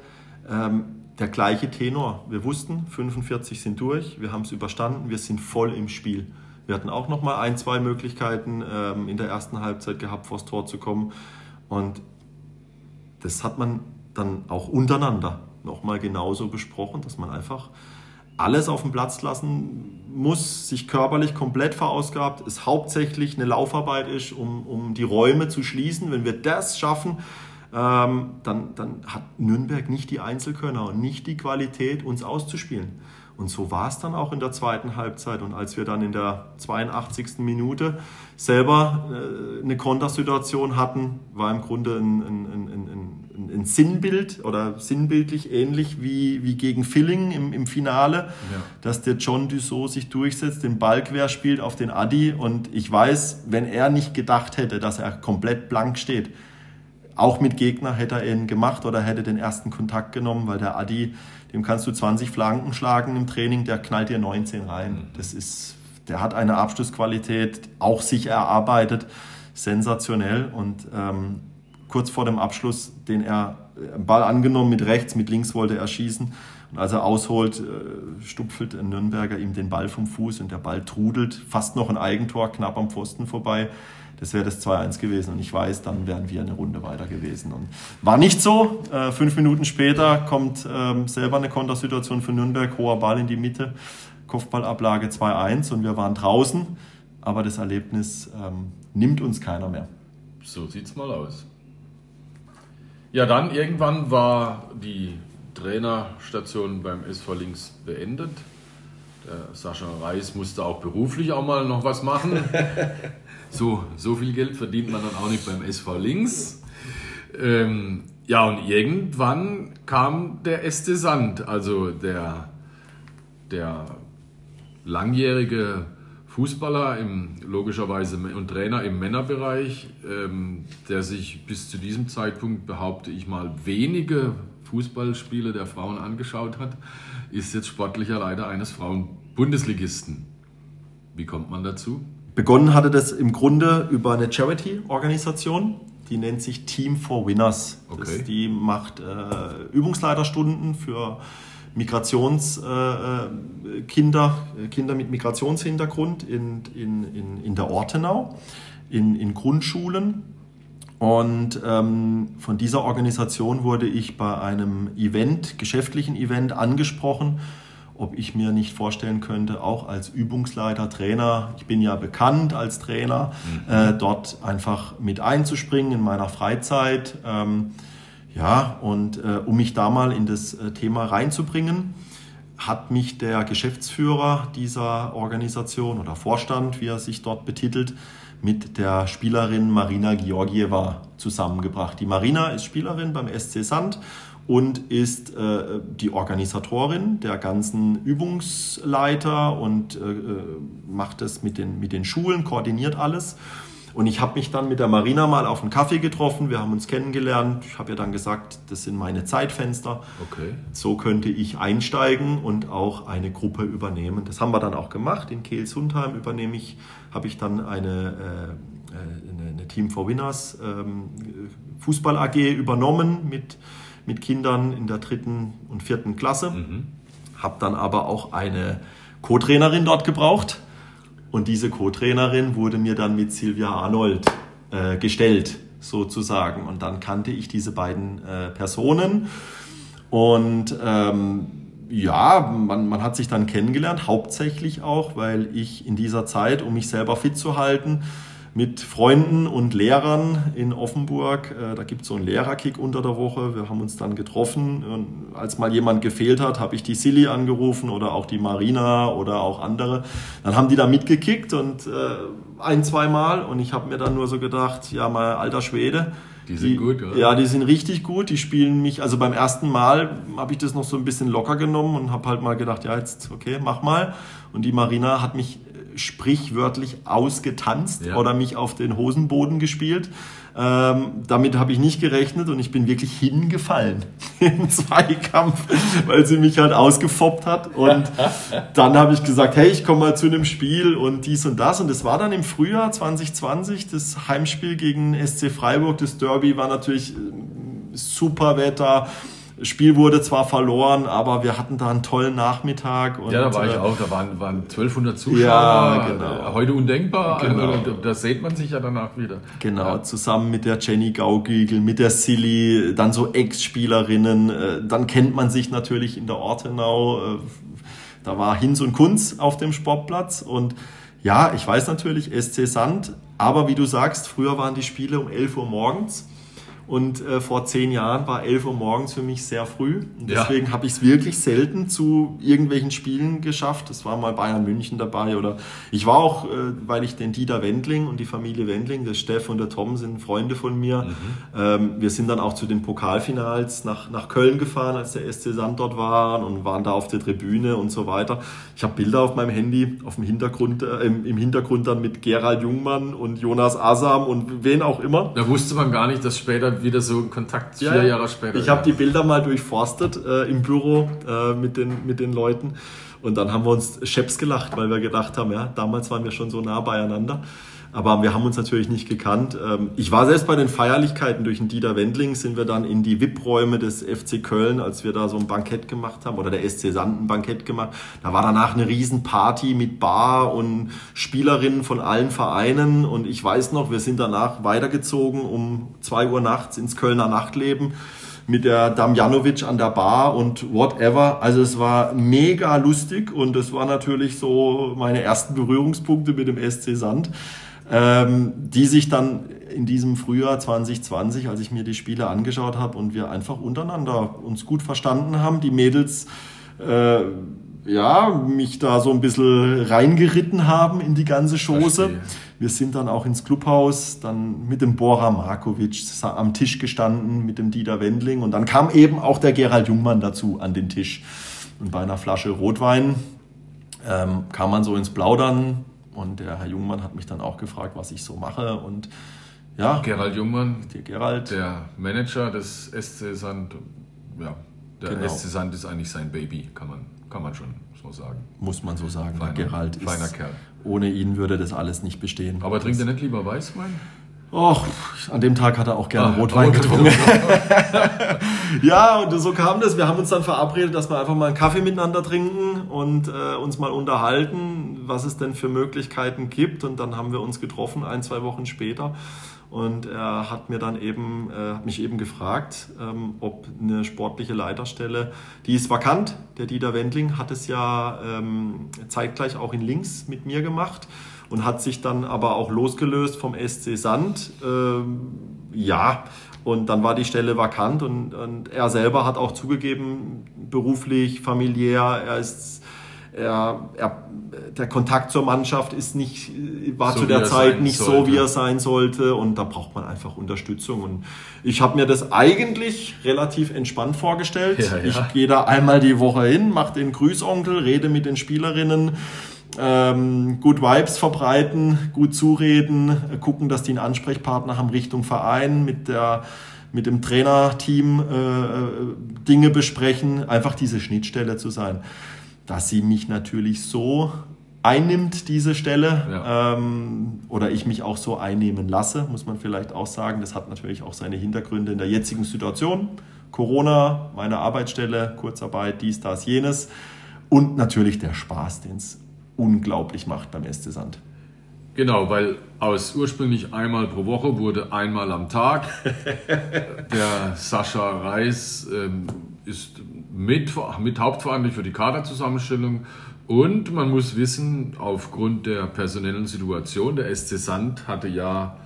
ähm, der gleiche Tenor. Wir wussten, 45 sind durch, wir haben es überstanden, wir sind voll im Spiel. Wir hatten auch noch mal ein, zwei Möglichkeiten ähm, in der ersten Halbzeit gehabt, vors Tor zu kommen. Und das hat man dann auch untereinander noch mal genauso besprochen, dass man einfach alles auf den Platz lassen muss, sich körperlich komplett verausgabt, es hauptsächlich eine Laufarbeit ist, um, um die Räume zu schließen. Wenn wir das schaffen, ähm, dann, dann hat Nürnberg nicht die Einzelkönner und nicht die Qualität, uns auszuspielen. Und so war es dann auch in der zweiten Halbzeit. Und als wir dann in der 82. Minute selber äh, eine Kontersituation hatten, war im Grunde ein, ein, ein, ein, Sinnbild oder sinnbildlich ähnlich wie, wie gegen Filling im, im Finale, ja. dass der John Dussault sich durchsetzt, den Ball quer spielt auf den Adi. Und ich weiß, wenn er nicht gedacht hätte, dass er komplett blank steht, auch mit Gegner hätte er ihn gemacht oder hätte den ersten Kontakt genommen, weil der Adi dem kannst du 20 Flanken schlagen im Training, der knallt dir 19 rein. Mhm. Das ist, der hat eine Abschlussqualität, auch sich erarbeitet, sensationell. Und ähm, kurz vor dem Abschluss, den er äh, Ball angenommen mit rechts, mit links wollte er schießen. Und als er ausholt, äh, stupfelt ein Nürnberger ihm den Ball vom Fuß und der Ball trudelt, fast noch ein Eigentor, knapp am Pfosten vorbei das wäre das 2-1 gewesen. Und ich weiß, dann wären wir eine Runde weiter gewesen. Und war nicht so. Äh, fünf Minuten später kommt ähm, selber eine Kontersituation für Nürnberg, hoher Ball in die Mitte, Kopfballablage 2-1 und wir waren draußen. Aber das Erlebnis ähm, nimmt uns keiner mehr. So sieht's mal aus. Ja, dann irgendwann war die Trainerstation beim SV Links beendet. Der Sascha Reis musste auch beruflich auch mal noch was machen. So, so viel Geld verdient man dann auch nicht beim SV Links. Ähm, ja, und irgendwann kam der Este Sand, also der, der langjährige Fußballer im, logischerweise und Trainer im Männerbereich, ähm, der sich bis zu diesem Zeitpunkt, behaupte ich mal, wenige Fußballspiele der Frauen angeschaut hat, ist jetzt sportlicher Leiter eines Frauen-Bundesligisten. Wie kommt man dazu? Begonnen hatte das im Grunde über eine Charity-Organisation, die nennt sich Team for Winners. Okay. Das, die macht äh, Übungsleiterstunden für Migrationskinder, äh, Kinder, Kinder mit Migrationshintergrund in, in, in, in der Ortenau, in, in Grundschulen. Und ähm, von dieser Organisation wurde ich bei einem Event, geschäftlichen Event, angesprochen, ob ich mir nicht vorstellen könnte, auch als Übungsleiter, Trainer, ich bin ja bekannt als Trainer, mhm. äh, dort einfach mit einzuspringen in meiner Freizeit. Ähm, ja, und äh, um mich da mal in das äh, Thema reinzubringen, hat mich der Geschäftsführer dieser Organisation oder Vorstand, wie er sich dort betitelt, mit der Spielerin Marina Georgieva zusammengebracht. Die Marina ist Spielerin beim SC Sand und ist äh, die Organisatorin der ganzen Übungsleiter und äh, äh macht das mit den, mit den Schulen, koordiniert alles. Und ich habe mich dann mit der Marina mal auf einen Kaffee getroffen. Wir haben uns kennengelernt. Ich habe ihr dann gesagt, das sind meine Zeitfenster. Okay. So könnte ich einsteigen und auch eine Gruppe übernehmen. Das haben wir dann auch gemacht. In Kehl-Sundheim übernehme ich, habe ich dann eine, äh, eine, eine, Team for Winners ähm, Fußball AG übernommen mit, mit Kindern in der dritten und vierten Klasse. Mhm. Habe dann aber auch eine Co-Trainerin dort gebraucht und diese Co-Trainerin wurde mir dann mit Silvia Arnold äh, gestellt, sozusagen. Und dann kannte ich diese beiden äh, Personen. Und ähm, ja, man, man hat sich dann kennengelernt, hauptsächlich auch, weil ich in dieser Zeit, um mich selber fit zu halten, mit Freunden und Lehrern in Offenburg. Äh, da gibt es so einen Lehrerkick unter der Woche. Wir haben uns dann getroffen. Und als mal jemand gefehlt hat, habe ich die Silly angerufen oder auch die Marina oder auch andere. Dann haben die da mitgekickt und äh, ein, zwei Mal. Und ich habe mir dann nur so gedacht, ja, mal alter Schwede. Die sind die, gut, oder? Ja, die sind richtig gut. Die spielen mich, also beim ersten Mal habe ich das noch so ein bisschen locker genommen und habe halt mal gedacht, ja, jetzt, okay, mach mal. Und die Marina hat mich sprichwörtlich ausgetanzt ja. oder mich auf den Hosenboden gespielt. Ähm, damit habe ich nicht gerechnet und ich bin wirklich hingefallen im Zweikampf, weil sie mich halt ausgefoppt hat. Und dann habe ich gesagt, hey, ich komme mal zu einem Spiel und dies und das. Und es war dann im Frühjahr 2020, das Heimspiel gegen SC Freiburg. Das Derby war natürlich äh, super Wetter das Spiel wurde zwar verloren, aber wir hatten da einen tollen Nachmittag. Und, ja, da war ich äh, auch. Da waren, waren 1200 Zuschauer. Ja, genau. Heute undenkbar. Genau. Also, da sieht man sich ja danach wieder. Genau, ja. zusammen mit der Jenny Gaugiegel, mit der Silly, dann so Ex-Spielerinnen. Äh, dann kennt man sich natürlich in der Ortenau. Äh, da war Hinz und Kunz auf dem Sportplatz und ja, ich weiß natürlich, SC Sand, aber wie du sagst, früher waren die Spiele um 11 Uhr morgens. Und äh, vor zehn Jahren war 11 Uhr morgens für mich sehr früh. Und deswegen ja. habe ich es wirklich selten zu irgendwelchen Spielen geschafft. Es war mal Bayern München dabei oder ich war auch, äh, weil ich den Dieter Wendling und die Familie Wendling, der Steff und der Tom sind Freunde von mir. Mhm. Ähm, wir sind dann auch zu den Pokalfinals nach, nach Köln gefahren, als der SC Sand dort war und waren da auf der Tribüne und so weiter. Ich habe Bilder auf meinem Handy, auf dem Hintergrund, äh, im, im Hintergrund dann mit Gerald Jungmann und Jonas Asam und wen auch immer. Da wusste man gar nicht, dass später wieder so ein Kontakt vier ja, Jahre später. Ich habe die Bilder mal durchforstet äh, im Büro äh, mit, den, mit den Leuten und dann haben wir uns Scheps gelacht, weil wir gedacht haben, ja, damals waren wir schon so nah beieinander. Aber wir haben uns natürlich nicht gekannt. Ähm, ich war selbst bei den Feierlichkeiten durch den Dieter Wendling, sind wir dann in die VIP-Räume des FC Köln, als wir da so ein Bankett gemacht haben, oder der SC Sand ein Bankett gemacht. Da war danach eine Riesenparty mit Bar und Spielerinnen von allen Vereinen. Und ich weiß noch, wir sind danach weitergezogen um zwei Uhr nachts ins Kölner Nachtleben mit der Damjanovic an der Bar und whatever. Also es war mega lustig und es war natürlich so meine ersten Berührungspunkte mit dem SC Sand ähm, die sich dann in diesem Frühjahr 2020, als ich mir die Spiele angeschaut habe und wir einfach untereinander uns gut verstanden haben, die Mädels äh, ja, mich da so ein bisschen reingeritten haben in die ganze Chose. Wir sind dann auch ins Clubhaus, dann mit dem Bora Markovic am Tisch gestanden, mit dem Dieter Wendling und dann kam eben auch der Gerald Jungmann dazu an den Tisch. Und bei einer Flasche Rotwein ähm, kam man so ins Plaudern, und der Herr Jungmann hat mich dann auch gefragt, was ich so mache. Und ja. Gerald Jungmann, der, Gerald. der Manager des SC Sand. Ja, der genau. SC Sand ist eigentlich sein Baby, kann man, kann man schon so sagen. Muss man so sagen. Feiner, Gerald feiner ist, Kerl. Ohne ihn würde das alles nicht bestehen. Aber trinkt er nicht lieber Weißwein? Och, an dem Tag hat er auch gerne ah, Rotwein getrunken. ja, und so kam das. Wir haben uns dann verabredet, dass wir einfach mal einen Kaffee miteinander trinken und äh, uns mal unterhalten, was es denn für Möglichkeiten gibt. Und dann haben wir uns getroffen, ein, zwei Wochen später. Und er hat mir dann eben, äh, hat mich eben gefragt, ähm, ob eine sportliche Leiterstelle, die ist vakant. Der Dieter Wendling hat es ja ähm, zeitgleich auch in Links mit mir gemacht und hat sich dann aber auch losgelöst vom SC Sand. Ähm, ja, und dann war die Stelle vakant und, und er selber hat auch zugegeben, beruflich, familiär, er ist er, er, der Kontakt zur Mannschaft ist nicht, war so zu der Zeit nicht sollte. so, wie er sein sollte. Und da braucht man einfach Unterstützung. Und ich habe mir das eigentlich relativ entspannt vorgestellt. Ja, ja. Ich gehe da einmal die Woche hin, mache den Grüßonkel, rede mit den Spielerinnen. Ähm, gut Vibes verbreiten, gut zureden, gucken, dass die einen Ansprechpartner haben Richtung Verein mit der mit dem Trainerteam äh, äh Dinge besprechen, einfach diese Schnittstelle zu sein dass sie mich natürlich so einnimmt, diese Stelle, ja. ähm, oder ich mich auch so einnehmen lasse, muss man vielleicht auch sagen. Das hat natürlich auch seine Hintergründe in der jetzigen Situation. Corona, meine Arbeitsstelle, Kurzarbeit, dies, das, jenes. Und natürlich der Spaß, den es unglaublich macht beim SC Sand. Genau, weil aus ursprünglich einmal pro Woche wurde einmal am Tag. der Sascha Reis ähm, ist mit, mit hauptverantwortlich für die Kaderzusammenstellung. Und man muss wissen, aufgrund der personellen Situation, der SC Sand hatte ja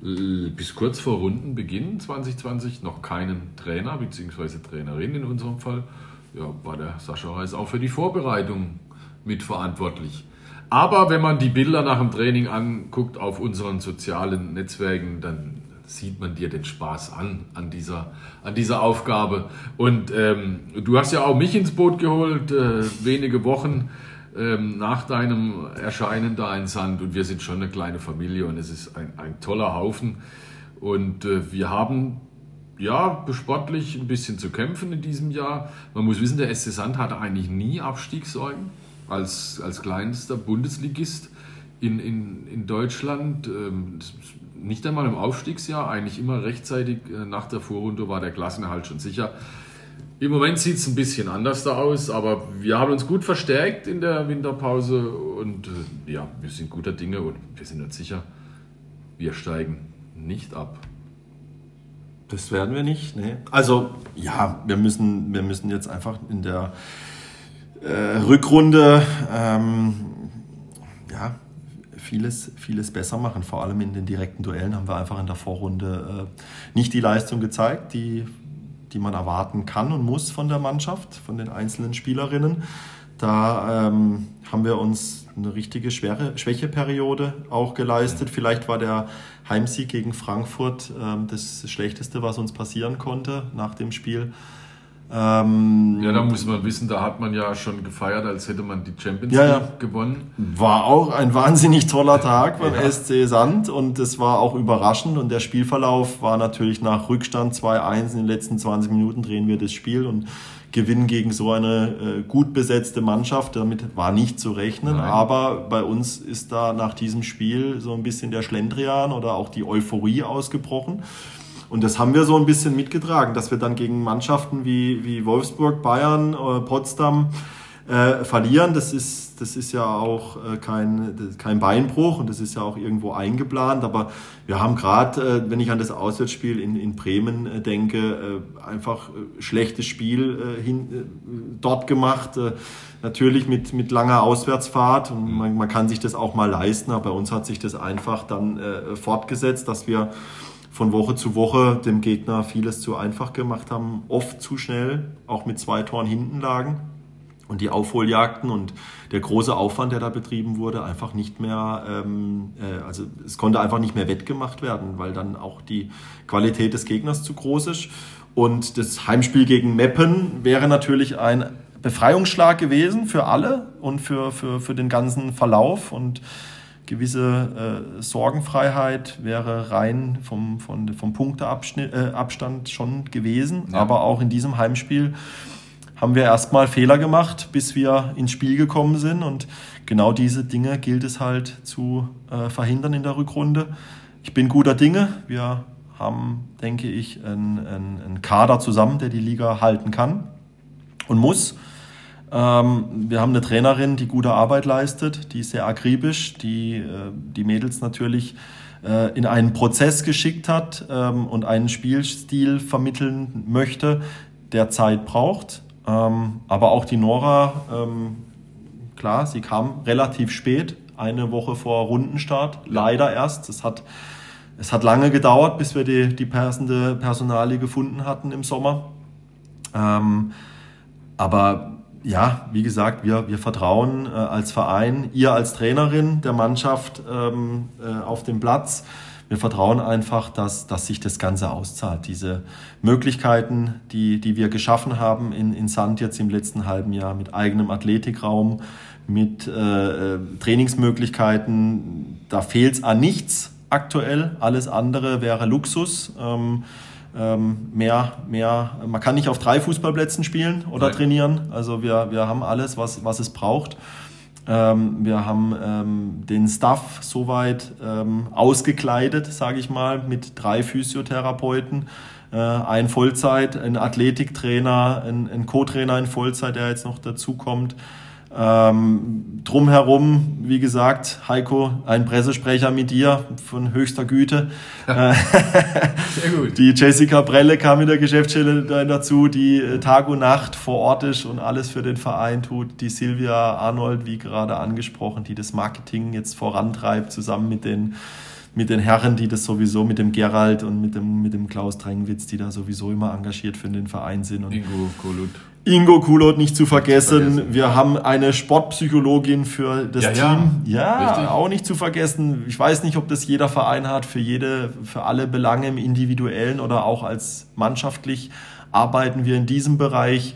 bis kurz vor Rundenbeginn 2020 noch keinen Trainer bzw. Trainerin in unserem Fall. Ja, war der Sascha Reis auch für die Vorbereitung mitverantwortlich. Aber wenn man die Bilder nach dem Training anguckt auf unseren sozialen Netzwerken, dann sieht man dir den Spaß an, an dieser, an dieser Aufgabe. Und ähm, du hast ja auch mich ins Boot geholt, äh, wenige Wochen ähm, nach deinem Erscheinen da in Sand. Und wir sind schon eine kleine Familie und es ist ein, ein toller Haufen. Und äh, wir haben ja sportlich ein bisschen zu kämpfen in diesem Jahr. Man muss wissen, der SC Sand hatte eigentlich nie Abstiegssorgen als, als kleinster Bundesligist in, in, in Deutschland. Ähm, nicht einmal im Aufstiegsjahr, eigentlich immer rechtzeitig äh, nach der Vorrunde war der Klassenerhalt schon sicher. Im Moment sieht es ein bisschen anders da aus, aber wir haben uns gut verstärkt in der Winterpause und äh, ja, wir sind guter Dinge und wir sind uns sicher, wir steigen nicht ab. Das werden wir nicht, ne? Also ja, wir müssen, wir müssen jetzt einfach in der äh, Rückrunde ähm, ja, vieles, vieles besser machen. Vor allem in den direkten Duellen haben wir einfach in der Vorrunde äh, nicht die Leistung gezeigt, die, die man erwarten kann und muss von der Mannschaft, von den einzelnen Spielerinnen. Da ähm, haben wir uns eine richtige schwere Schwächeperiode auch geleistet. Vielleicht war der Heimsieg gegen Frankfurt ähm, das Schlechteste, was uns passieren konnte nach dem Spiel. Ähm, ja, da muss man wissen, da hat man ja schon gefeiert, als hätte man die Champions ja, League ja. gewonnen. War auch ein wahnsinnig toller Tag beim ja. SC Sand und es war auch überraschend und der Spielverlauf war natürlich nach Rückstand 2-1 in den letzten 20 Minuten drehen wir das Spiel und gewinnen gegen so eine äh, gut besetzte Mannschaft. Damit war nicht zu rechnen, Nein. aber bei uns ist da nach diesem Spiel so ein bisschen der Schlendrian oder auch die Euphorie ausgebrochen. Und das haben wir so ein bisschen mitgetragen, dass wir dann gegen Mannschaften wie, wie Wolfsburg, Bayern, äh, Potsdam äh, verlieren. Das ist, das ist ja auch äh, kein, kein Beinbruch und das ist ja auch irgendwo eingeplant. Aber wir haben gerade, äh, wenn ich an das Auswärtsspiel in, in Bremen äh, denke, äh, einfach schlechtes Spiel äh, hin, äh, dort gemacht. Äh, natürlich mit, mit langer Auswärtsfahrt und man, man kann sich das auch mal leisten. Aber bei uns hat sich das einfach dann äh, fortgesetzt, dass wir von Woche zu Woche dem Gegner vieles zu einfach gemacht haben, oft zu schnell, auch mit zwei Toren hinten lagen und die Aufholjagden und der große Aufwand, der da betrieben wurde, einfach nicht mehr, ähm, äh, also es konnte einfach nicht mehr wettgemacht werden, weil dann auch die Qualität des Gegners zu groß ist. Und das Heimspiel gegen Meppen wäre natürlich ein Befreiungsschlag gewesen für alle und für, für, für den ganzen Verlauf und gewisse äh, Sorgenfreiheit wäre rein vom, vom, vom Punkteabstand äh, schon gewesen. Ja. Aber auch in diesem Heimspiel haben wir erstmal Fehler gemacht, bis wir ins Spiel gekommen sind. Und genau diese Dinge gilt es halt zu äh, verhindern in der Rückrunde. Ich bin guter Dinge. Wir haben, denke ich, einen, einen Kader zusammen, der die Liga halten kann und muss. Ähm, wir haben eine Trainerin, die gute Arbeit leistet, die ist sehr akribisch, die äh, die Mädels natürlich äh, in einen Prozess geschickt hat ähm, und einen Spielstil vermitteln möchte, der Zeit braucht. Ähm, aber auch die Nora, ähm, klar, sie kam relativ spät, eine Woche vor Rundenstart, leider erst. Es hat, es hat lange gedauert, bis wir die, die passende Personalie gefunden hatten im Sommer. Ähm, aber ja, wie gesagt, wir, wir vertrauen äh, als Verein, ihr als Trainerin der Mannschaft ähm, äh, auf dem Platz. Wir vertrauen einfach, dass, dass sich das Ganze auszahlt. Diese Möglichkeiten, die, die wir geschaffen haben in, in Sand jetzt im letzten halben Jahr mit eigenem Athletikraum, mit äh, äh Trainingsmöglichkeiten, da fehlt es an nichts aktuell. Alles andere wäre Luxus. Ähm, mehr, mehr, man kann nicht auf drei Fußballplätzen spielen oder Nein. trainieren. Also wir, wir haben alles, was, was es braucht. Ähm, wir haben ähm, den Staff soweit ähm, ausgekleidet, sage ich mal, mit drei Physiotherapeuten, äh, ein Vollzeit, ein Athletiktrainer, ein, ein Co-Trainer in Vollzeit, der jetzt noch dazu kommt. Ähm, drumherum, wie gesagt, Heiko, ein Pressesprecher mit dir von höchster Güte. Sehr gut. Die Jessica Brelle kam in der Geschäftsstelle dazu, die äh, Tag und Nacht vor Ort ist und alles für den Verein tut. Die Silvia Arnold, wie gerade angesprochen, die das Marketing jetzt vorantreibt, zusammen mit den mit den Herren, die das sowieso mit dem Gerald und mit dem, mit dem Klaus Drengwitz, die da sowieso immer engagiert für den Verein sind. Und Ingo Kolut. Ingo Kulot nicht zu vergessen. vergessen. Wir haben eine Sportpsychologin für das ja, Team. Ja, ja auch nicht zu vergessen. Ich weiß nicht, ob das jeder Verein hat, für jede, für alle Belange im individuellen oder auch als mannschaftlich arbeiten wir in diesem Bereich.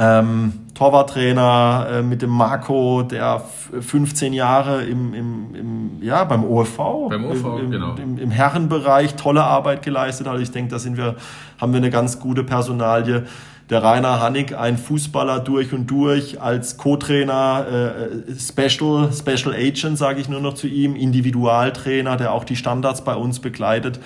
Ähm, Torwarttrainer äh, mit dem Marco, der 15 Jahre im, im, im, ja, beim OFV, beim OFV im, genau. im, im, Herrenbereich tolle Arbeit geleistet hat. Ich denke, da sind wir, haben wir eine ganz gute Personalie der Rainer Hannig, ein Fußballer durch und durch, als Co-Trainer, äh, Special, Special Agent, sage ich nur noch zu ihm, Individualtrainer, der auch die Standards bei uns begleitet.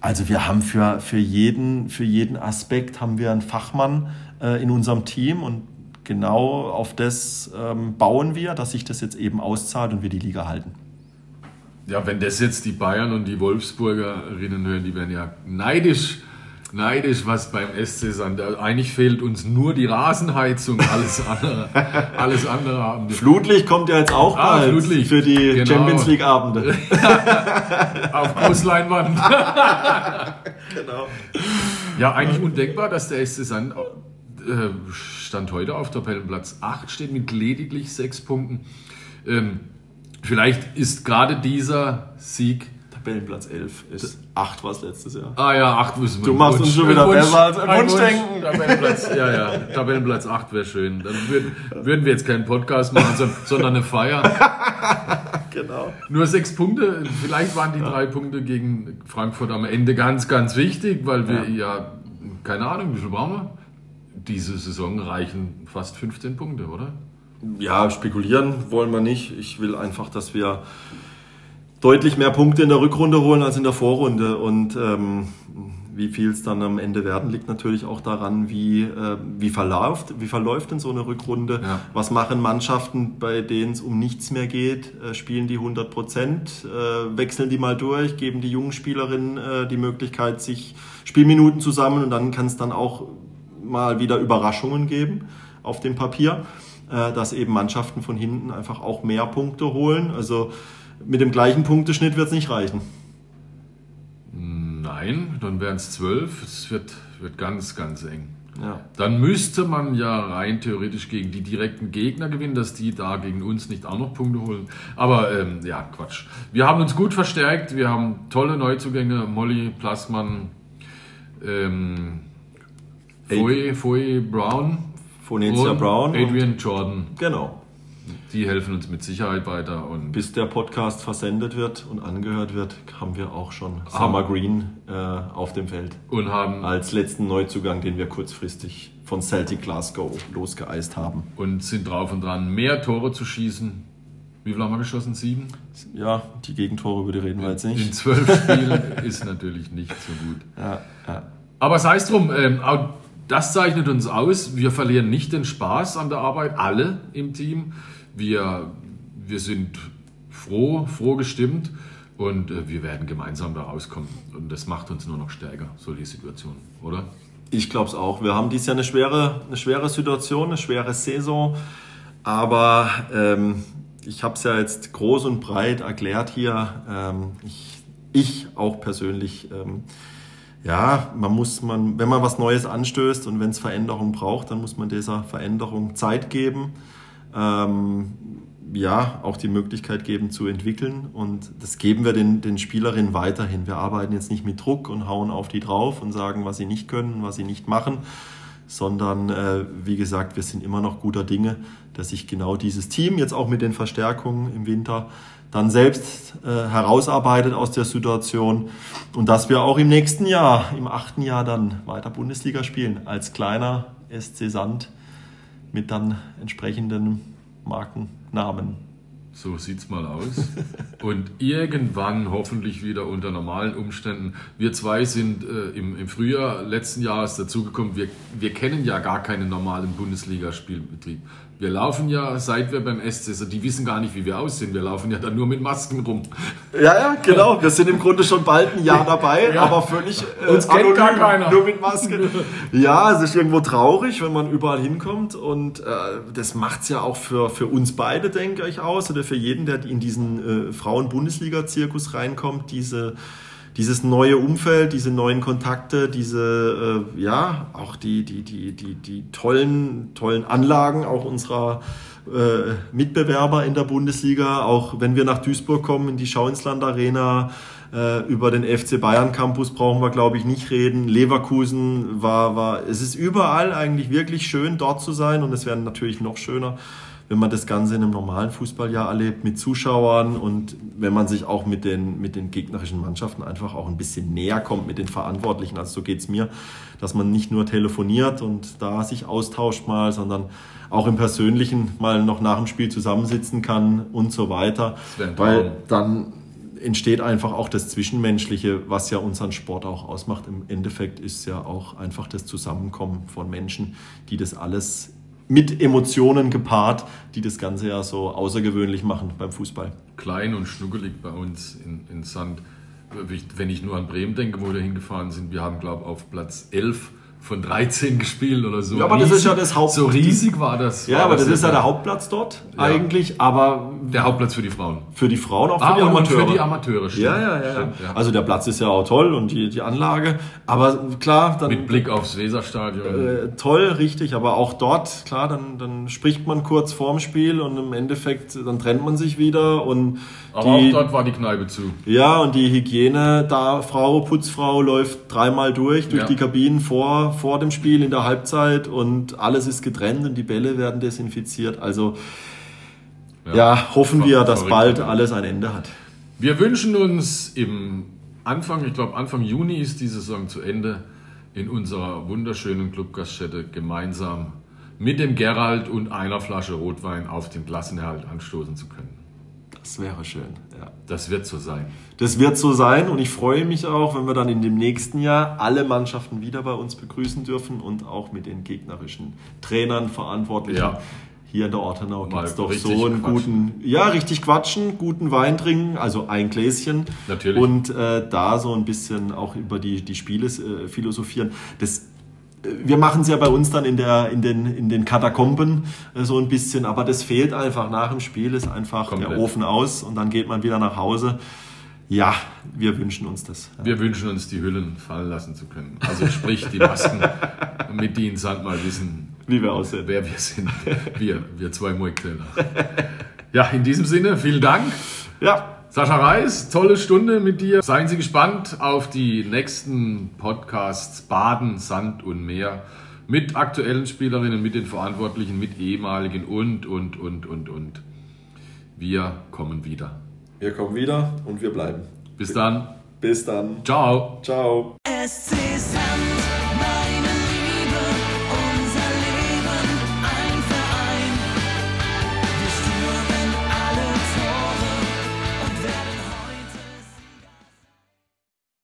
Also wir haben für, für, jeden, für jeden Aspekt haben wir einen Fachmann äh, in unserem Team und genau auf das ähm, bauen wir, dass sich das jetzt eben auszahlt und wir die Liga halten. Ja, wenn das jetzt die Bayern und die Wolfsburgerinnen hören, die werden ja neidisch neidisch, was beim SC Sand. Eigentlich fehlt uns nur die Rasenheizung, alles andere. alles andere haben wir. Flutlicht kommt ja jetzt auch ah, bald Flutlicht. für die genau. Champions League Abende. Auf Großleinwand. genau. Ja, eigentlich undenkbar, dass der SC Sand äh, Stand heute auf Tabellenplatz 8 steht mit lediglich sechs Punkten. Ähm, vielleicht ist gerade dieser Sieg Tabellenplatz 11 ist. 8 war es letztes Jahr. Ah ja, 8 müssen wir. Du machst Wunsch, uns schon wieder Wunsch, besser als Wunschdenken. Tabellenplatz, ja, ja, Tabellenplatz 8 wäre schön. Dann würden, würden wir jetzt keinen Podcast machen, sondern eine Feier. genau. Nur sechs Punkte. Vielleicht waren die ja. drei Punkte gegen Frankfurt am Ende ganz, ganz wichtig, weil wir ja, ja keine Ahnung, wie viel brauchen wir? Diese Saison reichen fast 15 Punkte, oder? Ja, spekulieren wollen wir nicht. Ich will einfach, dass wir deutlich mehr Punkte in der Rückrunde holen als in der Vorrunde. Und ähm, wie viel es dann am Ende werden, liegt natürlich auch daran, wie, äh, wie, verläuft, wie verläuft denn so eine Rückrunde. Ja. Was machen Mannschaften, bei denen es um nichts mehr geht? Äh, spielen die 100 Prozent? Äh, wechseln die mal durch? Geben die jungen Spielerinnen äh, die Möglichkeit, sich Spielminuten zu sammeln? Und dann kann es dann auch mal wieder Überraschungen geben auf dem Papier, äh, dass eben Mannschaften von hinten einfach auch mehr Punkte holen. Also mit dem gleichen Punkteschnitt wird es nicht reichen. Nein, dann wären es zwölf. Es wird, wird ganz, ganz eng. Ja. Dann müsste man ja rein theoretisch gegen die direkten Gegner gewinnen, dass die da gegen uns nicht auch noch Punkte holen. Aber ähm, ja, Quatsch. Wir haben uns gut verstärkt. Wir haben tolle Neuzugänge. Molly Plasman, ähm, Foy, Foy Brown. Phonetia Brown. Adrian Jordan. Genau. Die helfen uns mit Sicherheit weiter. Und Bis der Podcast versendet wird und angehört wird, haben wir auch schon Summer Green äh, auf dem Feld. Und haben als letzten Neuzugang, den wir kurzfristig von Celtic Glasgow losgeeist haben. Und sind drauf und dran, mehr Tore zu schießen. Wie viel haben wir geschossen? Sieben? Ja, die Gegentore, über die reden wir jetzt nicht. In zwölf Spielen ist natürlich nicht so gut. Ja, ja. Aber sei es drum, ähm, das zeichnet uns aus. Wir verlieren nicht den Spaß an der Arbeit, alle im Team. Wir, wir sind froh, froh gestimmt Und äh, wir werden gemeinsam da rauskommen. Und das macht uns nur noch stärker, solche Situationen, oder? Ich glaube es auch. Wir haben dieses Jahr eine schwere, eine schwere Situation, eine schwere Saison. Aber ähm, ich habe es ja jetzt groß und breit erklärt hier. Ähm, ich, ich auch persönlich. Ähm, ja, man muss man, wenn man was Neues anstößt und wenn es Veränderung braucht, dann muss man dieser Veränderung Zeit geben. Ähm, ja, auch die Möglichkeit geben zu entwickeln. Und das geben wir den, den Spielerinnen weiterhin. Wir arbeiten jetzt nicht mit Druck und hauen auf die drauf und sagen, was sie nicht können, was sie nicht machen, sondern äh, wie gesagt, wir sind immer noch guter Dinge, dass sich genau dieses Team jetzt auch mit den Verstärkungen im Winter dann selbst äh, herausarbeitet aus der Situation und dass wir auch im nächsten Jahr, im achten Jahr dann weiter Bundesliga spielen als kleiner SC Sand mit dann entsprechenden Markennamen. So sieht's mal aus. Und irgendwann, hoffentlich wieder unter normalen Umständen, wir zwei sind äh, im, im Frühjahr letzten Jahres dazugekommen. Wir, wir kennen ja gar keinen normalen Bundesligaspielbetrieb. Wir laufen ja, seit wir beim SC sind, die wissen gar nicht, wie wir aussehen. Wir laufen ja dann nur mit Masken rum. Ja, ja, genau. Wir sind im Grunde schon bald ein Jahr dabei, ja. aber völlig äh, Uns kennt gar keiner. nur mit Masken. Ja, es ist irgendwo traurig, wenn man überall hinkommt und äh, das macht's ja auch für, für uns beide, denke ich, aus oder für jeden, der in diesen äh, Frauen-Bundesliga-Zirkus reinkommt, diese dieses neue Umfeld, diese neuen Kontakte, diese, äh, ja, auch die, die, die, die, die tollen, tollen Anlagen auch unserer äh, Mitbewerber in der Bundesliga, auch wenn wir nach Duisburg kommen, in die Schauinsland Arena, äh, über den FC Bayern Campus brauchen wir, glaube ich, nicht reden. Leverkusen war, war, es ist überall eigentlich wirklich schön, dort zu sein und es wäre natürlich noch schöner, wenn man das Ganze in einem normalen Fußballjahr erlebt, mit Zuschauern und wenn man sich auch mit den, mit den gegnerischen Mannschaften einfach auch ein bisschen näher kommt mit den Verantwortlichen. Also so geht es mir, dass man nicht nur telefoniert und da sich austauscht mal, sondern auch im Persönlichen mal noch nach dem Spiel zusammensitzen kann und so weiter. Weil dann entsteht einfach auch das Zwischenmenschliche, was ja unseren Sport auch ausmacht. Im Endeffekt ist ja auch einfach das Zusammenkommen von Menschen, die das alles mit Emotionen gepaart, die das Ganze ja so außergewöhnlich machen beim Fußball. Klein und schnuckelig bei uns in, in Sand. Wenn ich nur an Bremen denke, wo wir hingefahren sind, wir haben, glaube ich, auf Platz 11 von 13 gespielt oder so. Ja, aber riesig, das ist ja das Haupt. So riesig war das. Ja, war aber das, das ist ja der Hauptplatz dort ja. eigentlich. Aber der Hauptplatz für die Frauen. Für die Frauen, auch für ah, die Amateure. für die Amateure, stimmt. Ja, ja, ja, stimmt, ja. Also der Platz ist ja auch toll und die, die Anlage. Aber klar, dann. Mit Blick aufs Weserstadion. Äh, toll, richtig. Aber auch dort, klar, dann, dann spricht man kurz vorm Spiel und im Endeffekt, dann trennt man sich wieder und. Aber die, auch dort war die Kneipe zu. Ja, und die Hygiene, da Frau, Putzfrau läuft dreimal durch, durch ja. die Kabinen vor, vor dem Spiel in der Halbzeit und alles ist getrennt und die Bälle werden desinfiziert. Also ja, ja hoffen wir, dass bald alles ein Ende hat. Wir wünschen uns im Anfang, ich glaube Anfang Juni ist die Saison zu Ende, in unserer wunderschönen Clubgaststätte gemeinsam mit dem Gerald und einer Flasche Rotwein auf den Klassenerhalt anstoßen zu können. Das wäre schön, ja. Das wird so sein. Das wird so sein und ich freue mich auch, wenn wir dann in dem nächsten Jahr alle Mannschaften wieder bei uns begrüßen dürfen und auch mit den gegnerischen Trainern, Verantwortlichen. Ja. Hier in der Ortenau gibt es doch so einen quatschen. guten, ja, richtig quatschen, guten Wein trinken, also ein Gläschen. Natürlich. Und äh, da so ein bisschen auch über die, die Spiele äh, philosophieren. Das wir machen es ja bei uns dann in, der, in, den, in den Katakomben äh, so ein bisschen, aber das fehlt einfach. Nach dem Spiel ist einfach Komplett. der Ofen aus und dann geht man wieder nach Hause. Ja, wir wünschen uns das. Ja. Wir wünschen uns, die Hüllen fallen lassen zu können. Also sprich die Masken, mit denen Sand mal wissen, wie wir aussehen. Wer wir sind. Wir, wir zwei Muiktrainer. Ja, in diesem Sinne, vielen Dank. Ja. Sascha Reis, tolle Stunde mit dir. Seien Sie gespannt auf die nächsten Podcasts Baden, Sand und Meer mit aktuellen Spielerinnen, mit den Verantwortlichen, mit ehemaligen und, und, und, und, und. Wir kommen wieder. Wir kommen wieder und wir bleiben. Bis dann. Bis dann. Ciao. Ciao.